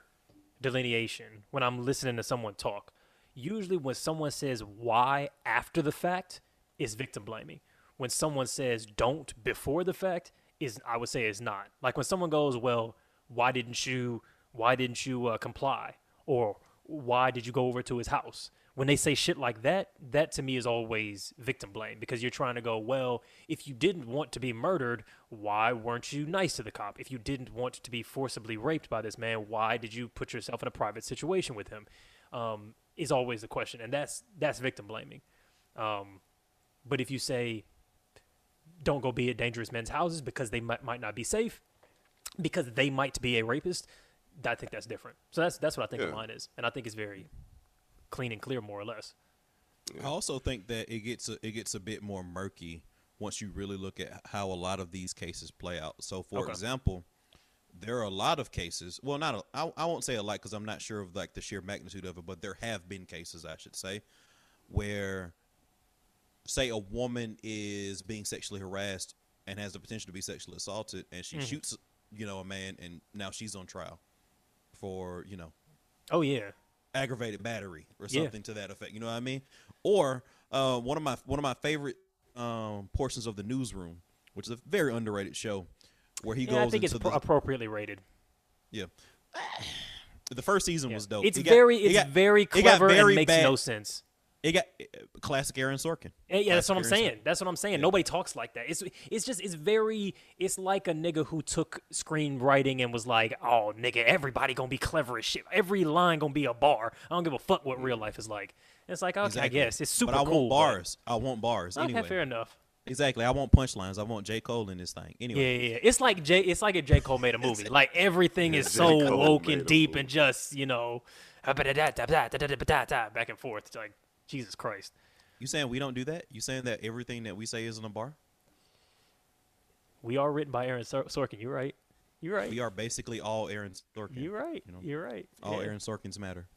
delineation when I'm listening to someone talk. Usually, when someone says why after the fact, is victim blaming. When someone says don't before the fact, is I would say is not. Like when someone goes, well, why didn't you, why didn't you uh, comply, or why did you go over to his house? When they say shit like that, that to me is always victim blame because you're trying to go, well, if you didn't want to be murdered, why weren't you nice to the cop? If you didn't want to be forcibly raped by this man, why did you put yourself in a private situation with him? Um, is always the question, and that's that's victim blaming. Um, but if you say, don't go be at dangerous men's houses because they might, might not be safe, because they might be a rapist, I think that's different. So that's that's what I think the line is, and I think it's very clean and clear, more or less. I also think that it gets a, it gets a bit more murky once you really look at how a lot of these cases play out. So, for Okay. example, there are a lot of cases. Well, not a, I, I won't say a lot because I'm not sure of like the sheer magnitude of it, but there have been cases, I should say, where say a woman is being sexually harassed and has the potential to be sexually assaulted, and she mm-hmm. shoots you know a man, and now she's on trial for you know Oh yeah, aggravated battery or Yeah. something to that effect. You know what I mean? Or uh, one of my one of my favorite um, portions of the newsroom which is a very underrated show, where he Yeah, goes I think it's the appropriately rated. yeah. The first season Yeah. was dope. It's It got- very, it's it's got- very it got clever very and makes bad- no sense. It got uh, classic Aaron Sorkin. Yeah, yeah, that's what I'm Aaron saying. That's what I'm saying. Nobody talks like that. It's it's just it's very it's like a nigga who took screenwriting and was like, oh nigga, everybody gonna be clever as shit. Every line gonna be a bar. I don't give a fuck what real life is like. It's like okay, Exactly. I guess it's super But I cool. want bars. I want bars. Okay, anyway. fair enough. Exactly. I want punchlines. I want J. Cole in this thing. Anyway. Yeah, yeah, yeah. It's like J. It's like if J. Cole made a movie. like everything is J. so Cole woke and deep and just you know, back and forth. It's like Jesus Christ. You saying we don't do that? You saying that everything that we say is in a bar? We are written by Aaron Sorkin. You're right. You're right. We are basically all Aaron Sorkin. You're right. You know, You're right. all Yeah. Aaron Sorkins matter.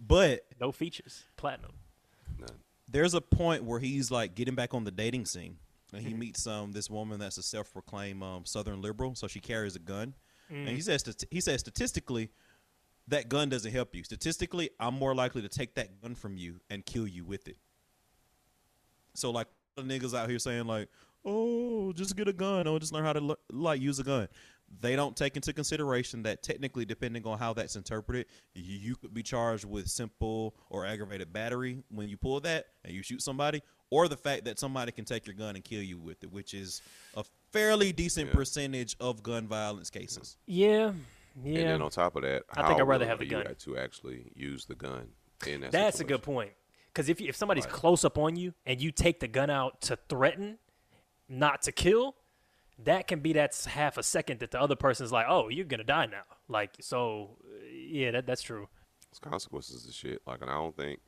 But No features. Platinum. None. there's a point where he's like getting back on the dating scene, and Mm-hmm. he meets um this woman that's a self-proclaimed um, Southern liberal, so she carries a gun, and Mm. he says stati- he says statistically, that gun doesn't help you. Statistically, I'm more likely to take that gun from you and kill you with it. So like the niggas out here saying like, oh, just get a gun, or just learn how to like use a gun. They don't take into consideration that technically, depending on how that's interpreted, you, you could be charged with simple or aggravated battery when you pull that and you shoot somebody, or the fact that somebody can take your gun and kill you with it, which is a fairly decent Yeah. percentage of gun violence cases. Yeah. And Yeah. then on top of that, I think I'd rather have the gun. to actually use the gun in that That's a good point. Because if you, if somebody's Right. close up on you and you take the gun out to threaten, not to kill, that can be that half a second that the other person's like, "Oh, you're gonna die now." Like, so yeah, that that's true. It's consequences of shit. Like, and I don't think,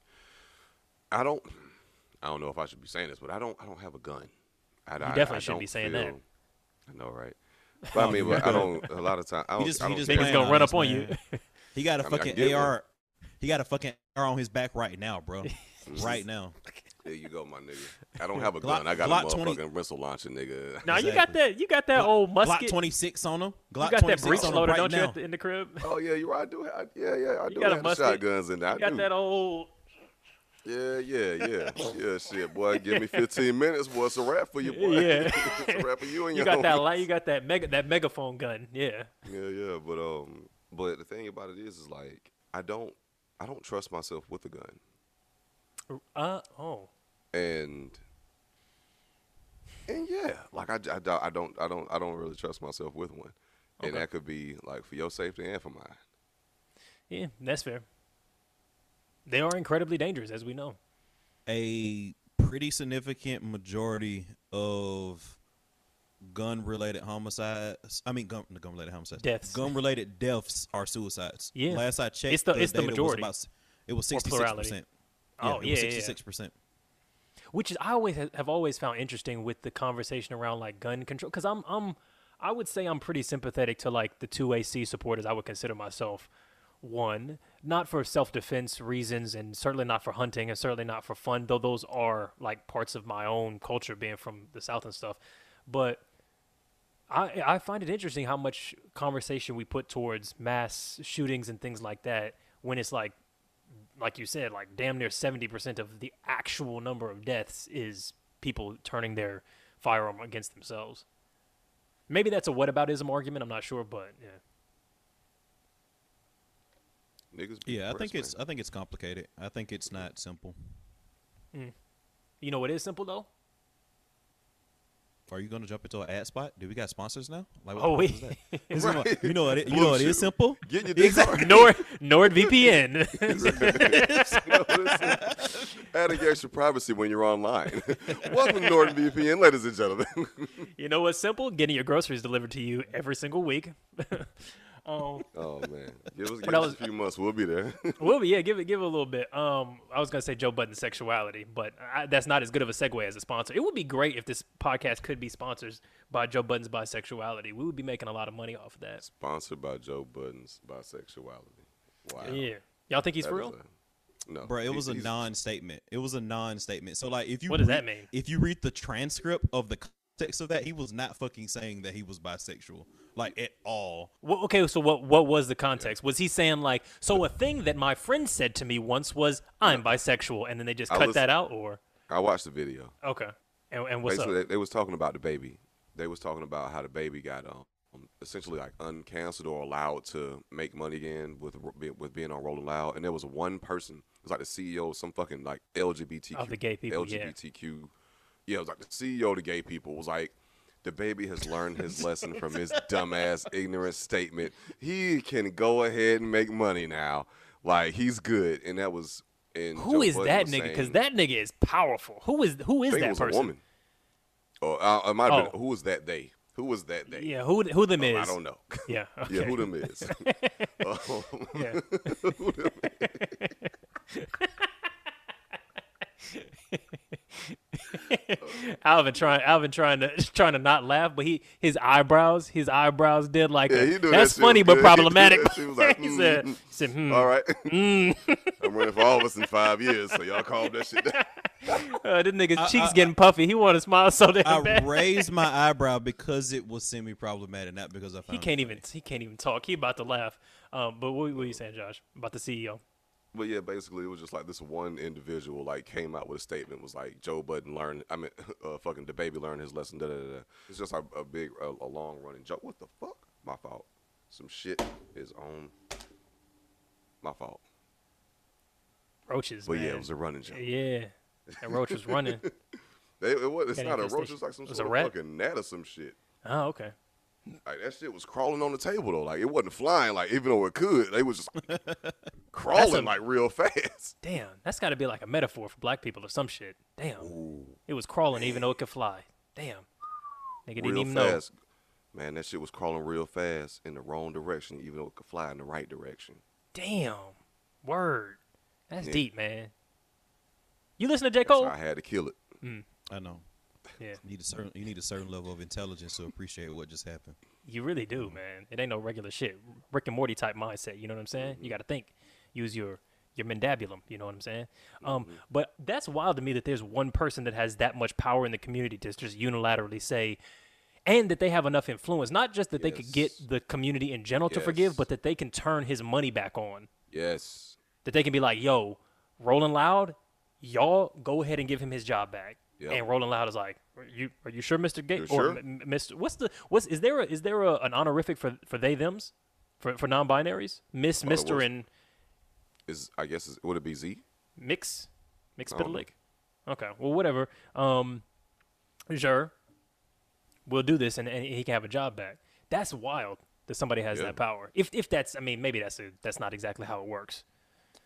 I don't, I don't know if I should be saying this, but I don't, I don't have a gun. I, I, definitely I shouldn't be saying that. I know, right? But I oh, mean, but I don't. A lot of times, I don't. He just- I he don't just think- Niggas gonna run up on man. you. He got a I mean, I fucking get one. AR. He got a fucking AR on his back right now, bro. Mm-hmm. right now. There you go, my nigga. I don't have a Glock- gun. I got Glock a 20 motherfucking missile launcher, nigga. now you got that. You got that old musket. Glock 26 on him. Glock you got that 26 breech loader, right don't you, now. at the, in the crib? Oh yeah, you're right. I do. Have, yeah, yeah. I You do got a have the musket? shotguns in there. I You got do. that old. Yeah, yeah, yeah, yeah. Shit, boy, give me 15 minutes, boy. It's a wrap for you, boy. Yeah. it's a wrap for you and You your got that. homies. li- You got that mega. That megaphone gun. Yeah. Yeah, yeah, but um, but the thing about it is, is like I don't, I don't trust myself with a gun, Uh oh. and and yeah, like I, I, I don't, I don't, I don't really trust myself with one, and that could be like for your safety and for mine. Yeah, that's fair. They are incredibly dangerous, as we know. a pretty significant majority of gun related homicides I mean gun gun related homicides Deaths. gun related deaths are suicides Yeah. last I checked It's the- it's the data was about it was 66 plurality. percent Oh, it yeah, yeah. 66 percent which is I always have always found interesting with the conversation around like gun control because I'm I'm I would say I'm pretty sympathetic to like the two AC supporters. I would consider myself one, not for self defense reasons, and certainly not for hunting, and certainly not for fun. Though those are like parts of my own culture, being from the south and stuff. But I I find it interesting how much conversation we put towards mass shootings and things like that when it's like like you said, like damn near seventy percent of the actual number of deaths is people turning their firearm against themselves. Maybe that's a whataboutism argument. I'm not sure, but yeah. Niggas. be yeah I think it's man. I think it's complicated I think it's not simple hmm. You know what is simple though? are you going to jump into an ad spot do we got sponsors now like what Oh, the we- is that? This you know what it, you know what oh, Bullshit. simple Getting your dick hard. Nord NordVPN. Adding extra privacy when you're online. Welcome to NordVPN, ladies and gentlemen. you know what's simple? Getting your groceries delivered to you every single week. Um, oh man, give us, give us was- a few months, we'll be there. we'll be yeah, give it, give it a little bit. Um, I was gonna say Joe Budden sexuality, but I, that's not as good of a segue as a sponsor. It would be great if this podcast could be sponsored by Joe Budden's bisexuality. We would be making a lot of money off of that. Sponsored by Joe Budden's bisexuality. Wow. Yeah, y'all think he's That for real? a- no, Bro, it he- was a non-statement. It was a non-statement. So like, if you What does read- that mean? If you read the transcript of the context of that, he was not fucking saying that he was bisexual, like at all. Well, okay, so what what was the context? Was he saying like, so a thing that my friend said to me once was, "I'm bisexual," and then they just I cut was- that out, or I watched the video. okay, and, and what's Basically, up? they, they was talking about the baby they was talking about how the baby got um essentially like uncanceled or allowed to make money again with with being on Rolling Loud, and there was one person. It was like the CEO of some fucking like LGBTQ Of the gay people. LGBTQ. Yeah. It was like the CEO of the gay people was like. The baby has learned his lesson from his dumbass, ignorant statement. He can go ahead and make money now. Like he's good, and that was. And Who Joe is Budden that nigga? Because that nigga is powerful. Who is who I think that person? a woman. Or uh, it might have Oh. been. Who was that? They. Who was that? They. Yeah, who who them Um, is? I don't know. Yeah, okay. Yeah, who them is? Um, Yeah. who them Alvin trying Alvin trying to trying to not laugh, but he his eyebrows his eyebrows did like Yeah, a, that's that funny but good. He problematic. that shit was like, he said, mm, he said hmm. All right. I'm running for office in five years, so y'all calm that shit down. Uh, this nigga's cheeks getting puffy. He want to smile so damn I bad. raised my eyebrow because it was semi-problematic, not because I found He it can't funny. even he can't even talk. He about to laugh. Um, but what, what were you saying, Josh, about the CEO? But yeah, basically, it was just like this one individual like came out with a statement was like Joe Budden learned. I mean, uh, fucking the baby learned his lesson. Da, da, da. It's just like a big, a, a long running joke. What the fuck? My fault. Some shit is on. My fault. Roaches, But man. yeah, it was a running joke. Yeah, that roach was running. They, it was, it's Got not a roach. It's like some It sort a of rat? fucking gnat or some shit. Oh, okay. Like that shit was crawling on the table though. Like it wasn't flying. Like even though it could, they was just crawling a- like real fast. Damn, that's got to be like a metaphor for black people or some shit. Damn, it was crawling even though it could fly. Damn, nigga didn't real even know. Man, that shit was crawling real fast in the wrong direction, even though it could fly in the right direction. Damn, word. That's Yeah. deep, man. You listen to J That's Cole? I had to kill it. Mm. I know. Yeah, You need a certain you need a certain level of intelligence to appreciate what just happened. you really do, man. It ain't no regular shit. Rick and Morty type mindset. You know what I'm saying? You got to think. Use your your mandabulum. You know what I'm saying? Um, but that's wild to me that there's one person that has that much power in the community to just unilaterally say, and that they have enough influence. Not just that they could get the community in general to forgive, but that they can turn his money back on. Yes. That they can be like, "Yo, Rolling Loud, y'all go ahead and give him his job back." Yep. And Rolling Loud is like, "Are you are you sure, Mister Gay You or sure? M- M- Mr. What's the what's is there a, is there a, an honorific for for they them's for for non-binaries? Miss, there Mister, and Is I guess is, would it be Z? Mix, Mix I don't Okay, well, whatever. Um, sure, we'll do this, and, and he can have a job back. That's wild that somebody has Yeah. that power. If if that's, I mean, maybe that's a, that's not exactly how it works.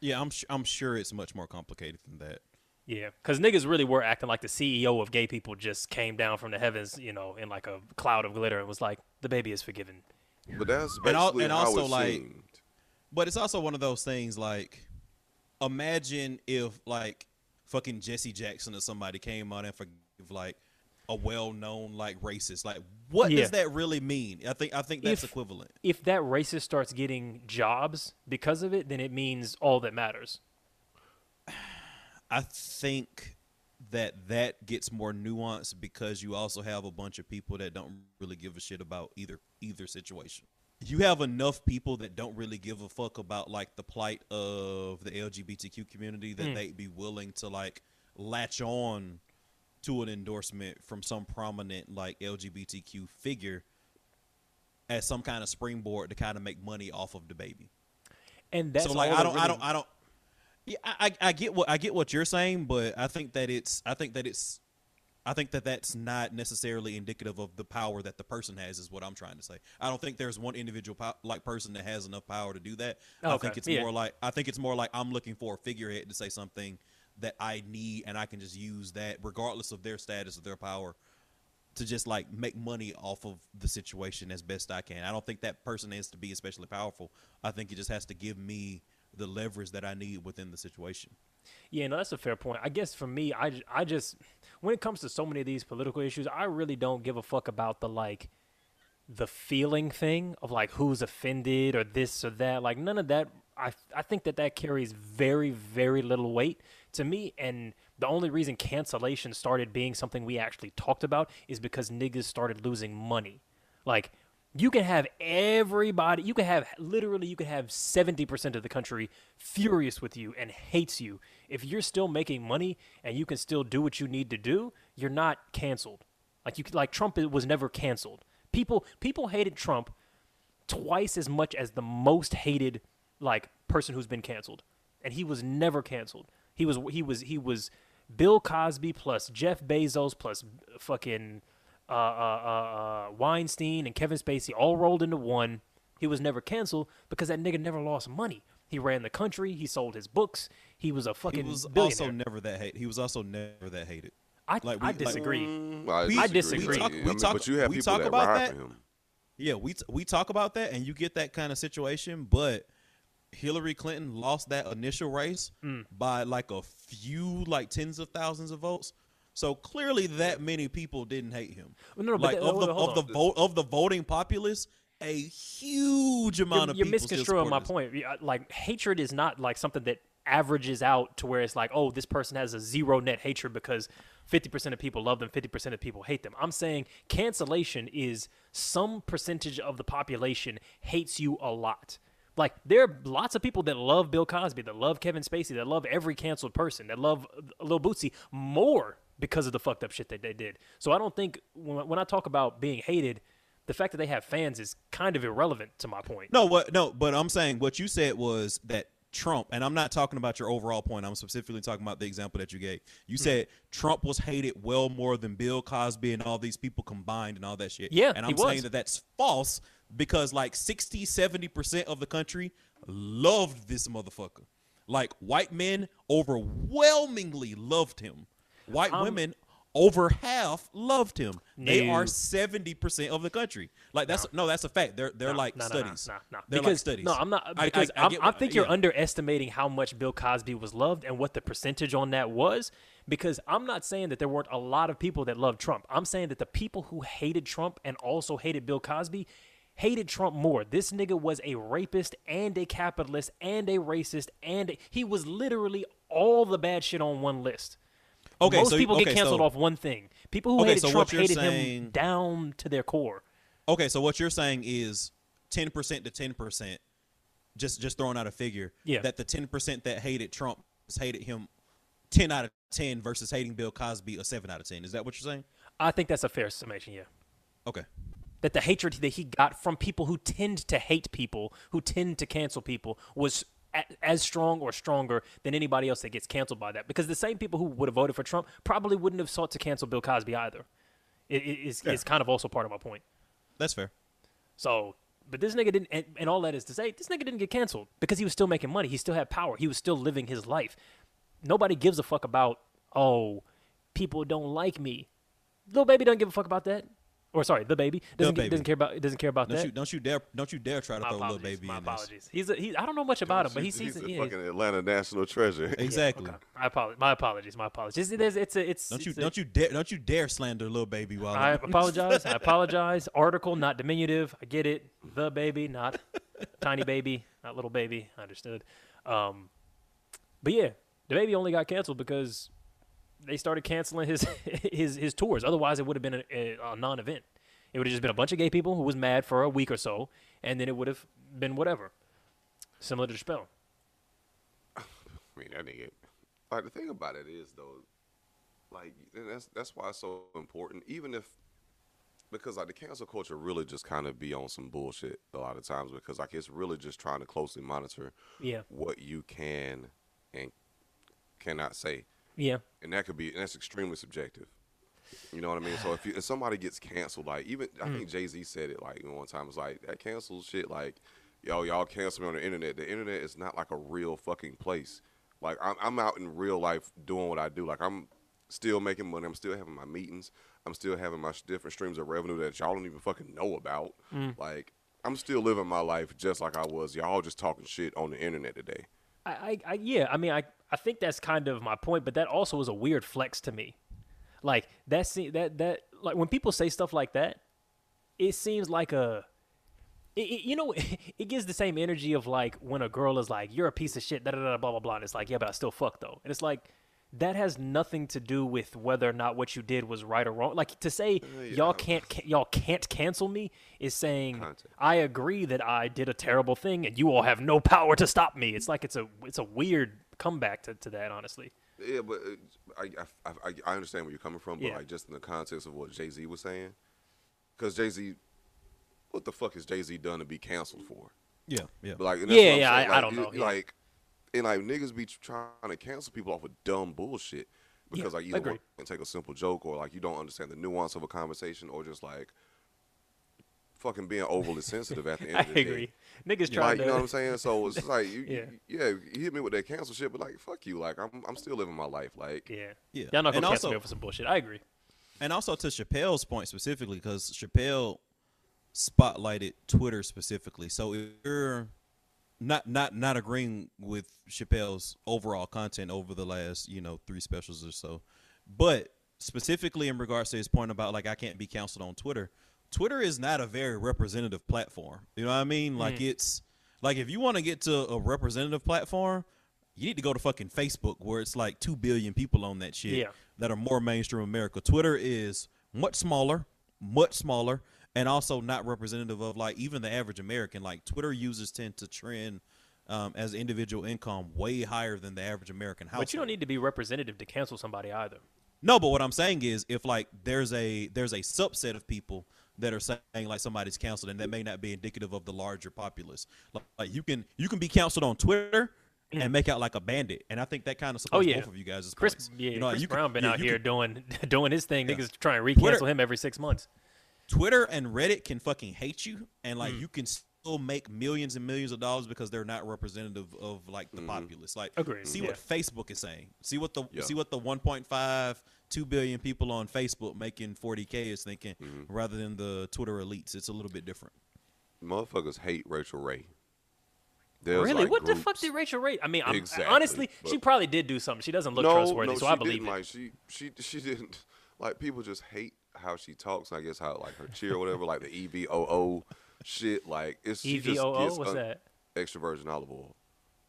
Yeah, I'm su- I'm sure it's much more complicated than that. Yeah, because niggas really were acting like the CEO of gay people just came down from the heavens, you know, in like a cloud of glitter and was like, "The baby is forgiven." But that's And al- basically and how also, it like, seemed. But it's also one of those things like imagine if like fucking Jesse Jackson or somebody came out and forgive like a well-known like racist. Like what Yeah. does that really mean? I think I think that's If- equivalent. If that racist starts getting jobs because of it, then it means all that matters. I think that that gets more nuanced because you also have a bunch of people that don't really give a shit about either either situation. You have enough people that don't really give a fuck about like the plight of the LGBTQ community that hmm. they'd be willing to like latch on to an endorsement from some prominent like LGBTQ figure as some kind of springboard to kind of make money off of the baby And that's so like I don't I don't I don't yeah I, I get what I get what you're saying but I think that it's I think that it's I think that that's not necessarily indicative of the power that the person has is what I'm trying to say. I don't think there's one individual po- like person that has enough power to do that. Okay. I think it's yeah. more like I think it's more like I'm looking for a figurehead to say something that I need and I can just use that regardless of their status or their power to just like make money off of the situation as best I can. I don't think that person has to be especially powerful. I think it just has to give me the leverage that I need within the situation. Yeah, no, that's a fair point. I guess for me, I, I just when it comes to so many of these political issues, I really don't give a fuck about the like the feeling thing of like who's offended or this or that. Like none of that. I I think that that carries very very little weight to me. And the only reason cancellation started being something we actually talked about is because niggas started losing money. Like you can have everybody, you can have literally, you can have 70% of the country furious with you and hates you. If you're still making money and you can still do what you need to do, you're not canceled. Like you like Trump was never canceled. People people hated Trump twice as much as the most hated like person who's been canceled, and he was never canceled. He was he was he was Bill Cosby plus Jeff Bezos plus fucking uh, uh, uh, uh, Weinstein and Kevin Spacey all rolled into one. He was never canceled because that nigga never lost money. He ran the country. He sold his books. He was a fucking. He was also never that hate. He was also never that hated. I, like, I we- like- disagree. Mm, I disagree. we talk- I we mean, talk- but you have we people talk that about that. him. Yeah, we t- we talk about that, and you get that kind of situation, but Hillary Clinton lost that initial race Mm. by like a few, like tens of thousands of votes. So clearly, that many people didn't hate him. No, but like that- of the of the vote of the voting populace, a huge amount you're, of you're misconstruing my us. point. Like hatred is not like something that averages out to where it's like, oh, this person has a zero net hatred because 50% of people love them, 50% of people hate them. I'm saying cancellation is some percentage of the population hates you a lot. Like there are lots of people that love Bill Cosby, that love Kevin Spacey, that love every canceled person, that love uh, Lil Bootsy more because of the fucked up shit that they did. So I don't think when, when I talk about being hated, the fact that they have fans is kind of irrelevant to my point. No, what? No, but I'm saying what you said was that Trump, and I'm not talking about your overall point. I'm specifically talking about the example that you gave. You Hmm. said Trump was hated well more than Bill Cosby and all these people combined and all that shit. Yeah, and I'm saying that that's false because like 60, 70 percent of the country loved this motherfucker. Like white men overwhelmingly loved him. White Um, women over half loved him. They are seventy percent of the country. Like that's no, that's a fact. They're they're No, like no, no, studies. No, no, no. They're because, like studies. No, I'm not I- I- because I I, I what- think you're yeah. underestimating how much Bill Cosby was loved and what the percentage on that was. Because I'm not saying that there weren't a lot of people that loved Trump. I'm saying that the people who hated Trump and also hated Bill Cosby hated Trump more. This nigga was a rapist and a capitalist and a racist and a- he was literally all the bad shit on one list. Okay, Most so- people get canceled so- off one thing. People who Okay, hated so Trump hated him down to their core. Okay, so what you're saying is ten percent to ten percent. Just just throwing out a figure. Yeah. That the ten percent that hated Trump hated him ten out of ten versus hating Bill Cosby a seven out of ten. Is that what you're saying? I think that's a fair summation, yeah. Okay. that the hatred that he got from people who tend to hate people, who tend to cancel people, was as strong or stronger than anybody else that gets canceled by that. Because the same people who would have voted for Trump probably wouldn't have sought to cancel Bill Cosby either. It, it's, it's kind of also part of my point. That's fair. So, but this nigga didn't, and, and all that is to say, this nigga didn't get canceled because he was still making money. He still had power. He was still living his life. Nobody gives a fuck about, oh, people don't like me. Little baby doesn't give a fuck about that. Or sorry, the baby doesn't Baby. doesn't care about doesn't care about Don't that. you don't you dare don't you dare try to My throw little baby My in this. apologies. He's a, he. I don't know much about him, but he He's- seems. he's a yeah, fucking Atlanta national treasure. Exactly. I apologize. My apologies. My apologies. It's, it's, it's, a, it's Don't you it's a- don't you dare don't you dare slander little baby while I apologize. I apologize. Article, not diminutive. I get it. The baby, not tiny baby, not little baby. I understood. Um, but yeah, the baby only got canceled because they started canceling his his his tours. Otherwise, it would have been a, a, a non-event. It would have just been a bunch of gay people who was mad for a week or so, and then it would have been whatever, similar to Spell. I mean, that nigga. Like the thing about it is though, like that's that's why it's so important. Even if because like the cancel culture really just kind of be on some bullshit a lot of times because like it's really just trying to closely monitor Yeah, what you can and cannot say, yeah, and that could be and that's extremely subjective. You know what I mean? So if, you, if somebody gets canceled, like even I Mm. think Jay Z said it like one time. It's like that cancel shit. Like yo, y'all cancel me on the internet. The internet is not like a real fucking place. Like I'm, I'm out in real life doing what I do. Like I'm still making money. I'm still having my meetings. I'm still having my different streams of revenue that y'all don't even fucking know about. Mm. Like I'm still living my life just like I was. Y'all just talking shit on the internet today. I, I, I yeah, I mean, I, I think that's kind of my point, but that also is a weird flex to me. Like that, se- that, that, like when people say stuff like that, it seems like a, it, it- you know, it gives the same energy of like when a girl is like, "You're a piece of shit," da da da, blah blah blah. And it's like, yeah, but I still fuck though, and it's like. That has nothing to do with whether or not what you did was right or wrong. Like to say uh, y'all can't ca- y'all can't cancel me is saying Context. I agree that I did a terrible thing and you all have no power to stop me. It's like it's a it's a weird comeback to, to that, honestly. Yeah, but uh, I, I, I, I understand where you're coming from, but Yeah. like just in the context of what Jay Z was saying, because Jay Z, what the fuck is Jay Z done to be canceled for? Yeah, yeah. But like, and that's Yeah, I'm yeah, saying, I- I don't you- know, yeah. Like, and like niggas be trying to cancel people off of dumb bullshit because Yeah, like either agreed. want to take a simple joke or like you don't understand the nuance of a conversation or just like fucking being overly sensitive at the end I of the agree. day. Niggas trying Like, to. you know what I'm saying? So it's just like, you, Yeah. yeah, yeah, you hit me with that cancel shit, but like, fuck you. Like, I'm, I'm still living my life. Like, Yeah. Yeah. Y'all not gonna cancel me for some bullshit. I agree. And also to Chappelle's point specifically, because Chappelle spotlighted Twitter specifically. So if you're not not not agreeing with Chappelle's overall content over the last you know three specials or so, but specifically in regards to his point about like I can't be counseled on Twitter. Twitter is not a very representative platform. You know what I mean? Like it's like if you want to get to a representative platform, you need to go to fucking Facebook where it's like two billion people on that shit Yeah. that are more mainstream America. Twitter is much smaller, much smaller, and also not representative of like even the average American. Like Twitter users tend to trend um, as individual income way higher than the average American household. But you don't need to be representative to cancel somebody either. No, but what I'm saying is, if like there's a there's a subset of people that are saying like somebody's canceled, and that may not be indicative of the larger populace. Like, like you can you can be canceled on Twitter and make out like a bandit, and I think that kind of supports Mm. Oh, yeah. both of you guys. Chris, points. yeah, you know, Chris you can- Brown been yeah, out here can- doing doing his thing. Yeah. Niggas trying to re-cancel Twitter- him every six months. Twitter and Reddit can fucking hate you, and Mm. like you can still make millions and millions of dollars because they're not representative of like the mm-hmm. populace. Like, Agreed, see yeah. what Facebook is saying. See what the Yeah. see what the 1.5 2 billion people on Facebook making 40k is thinking, mm-hmm. rather than the Twitter elites. It's a little bit different. motherfuckers hate Rachael Ray. There's, really? like, what the fuck did Rachael Ray? I mean, I'm, Exactly, honestly, she probably did do something. She doesn't look no, trustworthy, no, so she I believe didn't. it. Like she, she, she didn't. Like people just hate how she talks. I guess how like her cheer or whatever, like the E V O O shit. Like it's EVOO? gets What's un- that? Extra virgin olive oil,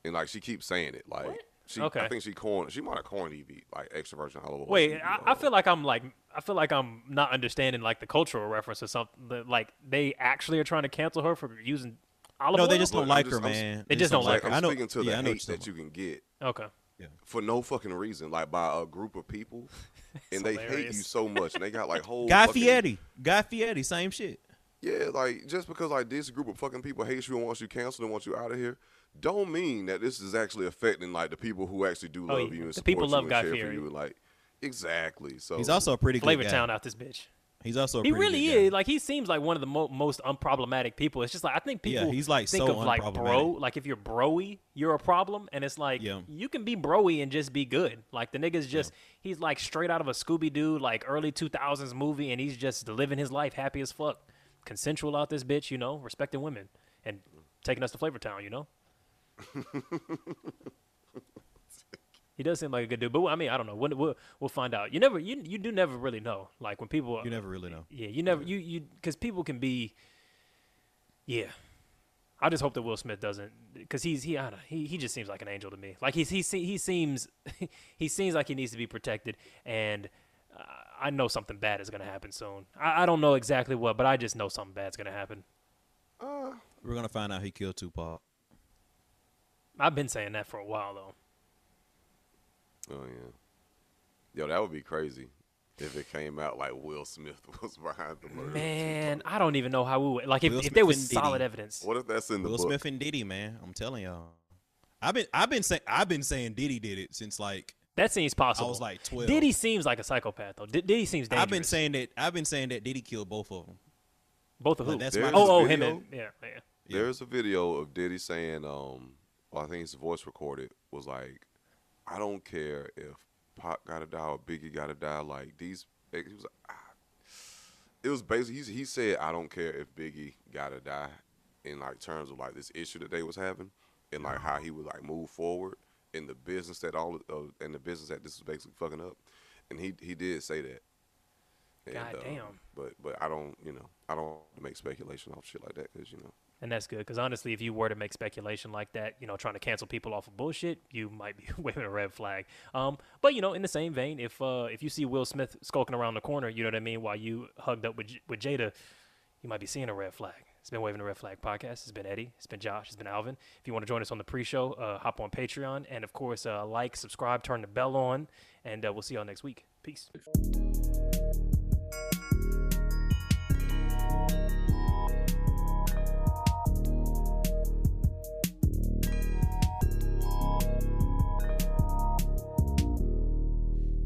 and like she keeps saying it. Like she, Okay. I think she coined. She might have coined EV like extra virgin olive oil. Wait, I, I feel like I'm like I feel like I'm not understanding like the cultural reference or something. that, Like they actually are trying to cancel her for using olive No, oil. No, they just don't like just- her, I'm man. They just don't like Like her. I'm I know, speaking to the I know hate that you can get okay. Yeah. for no fucking reason, like by a group of people, and they hate you so much, and they got like whole. Guy fucking- Fieri, Guy Fieri, same shit. Yeah, like just because like this group of fucking people hate you and wants you canceled and want you out of here, don't mean that this is actually affecting like the people who actually do Oh, love yeah. you and The people you love and Guy care for you. Like exactly. So He's also a pretty good Flavor guy. Town out this bitch. He's also a He really good guy. is. Like he seems like one of the mo- most unproblematic people. It's just like I think people Yeah, people he's, like, think so of like bro. Like if you're broy, you're a problem, and it's like Yeah. you can be broy and just be good. Like the nigga's just he's like straight out of a Scooby Doo like early 2000s movie, and he's just living his life happy as fuck, consensual out this bitch, you know, respecting women and taking us to Flavor Town, you know. He does seem like a good dude, but I mean, I don't know. We'll, we'll, we'll find out. You never, you, you do never really know. Like when people, You never really know. yeah, you never you you because people can be. Yeah, I just hope that Will Smith doesn't because he's he I don't know, he he just seems like an angel to me. Like he's he he seems he seems like he needs to be protected, and uh, I know something bad is gonna happen soon. I, I don't know exactly what, but I just know something bad's gonna happen. Uh, we're gonna find out he killed Tupac. I've been saying that for a while though. Oh yeah, yo, that would be crazy if it came out like Will Smith was behind the murder. Man, I don't even know how we would like if, Will if there was solid Diddy. evidence. What if that's in the Will book? Smith and Diddy, man. I'm telling y'all. I've been I've been saying I've been saying Diddy did it since like That seems possible. I was like 12. Diddy seems like a psychopath though. D- Diddy seems dangerous. I've been saying that I've been saying that Diddy killed both of them. both of Like, who? that's There's my- oh, oh, him and yeah, yeah. Yeah. There's a video of Diddy saying, um, well, I think his voice recorded was like, I don't care if Pop gotta die or Biggie gotta die. Like these, he was like, ah. it was basically he, he said, I don't care if Biggie gotta die, in like terms of like this issue that they was having, and like how he would like move forward in the business that all uh, in the business that this is basically fucking up, and he he did say that. And, God uh, damn. but but I don't you know I don't make speculation off shit like that because you know And that's good because honestly, if you were to make speculation like that, you know, trying to cancel people off of bullshit, you might be waving a red flag. Um, but you know, in the same vein, if uh, if you see Will Smith skulking around the corner, you know what I mean, while you hugged up with J- with Jada, you might be seeing a red flag. It's been Waving a Red Flag podcast. It's been Eddy. It's been Josh. It's been Alvin. If you want to join us on the pre-show, uh, hop on Patreon. And, of course, uh, like, subscribe, turn the bell on. And uh, we'll see y'all next week. Peace.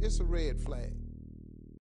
It's a red flag.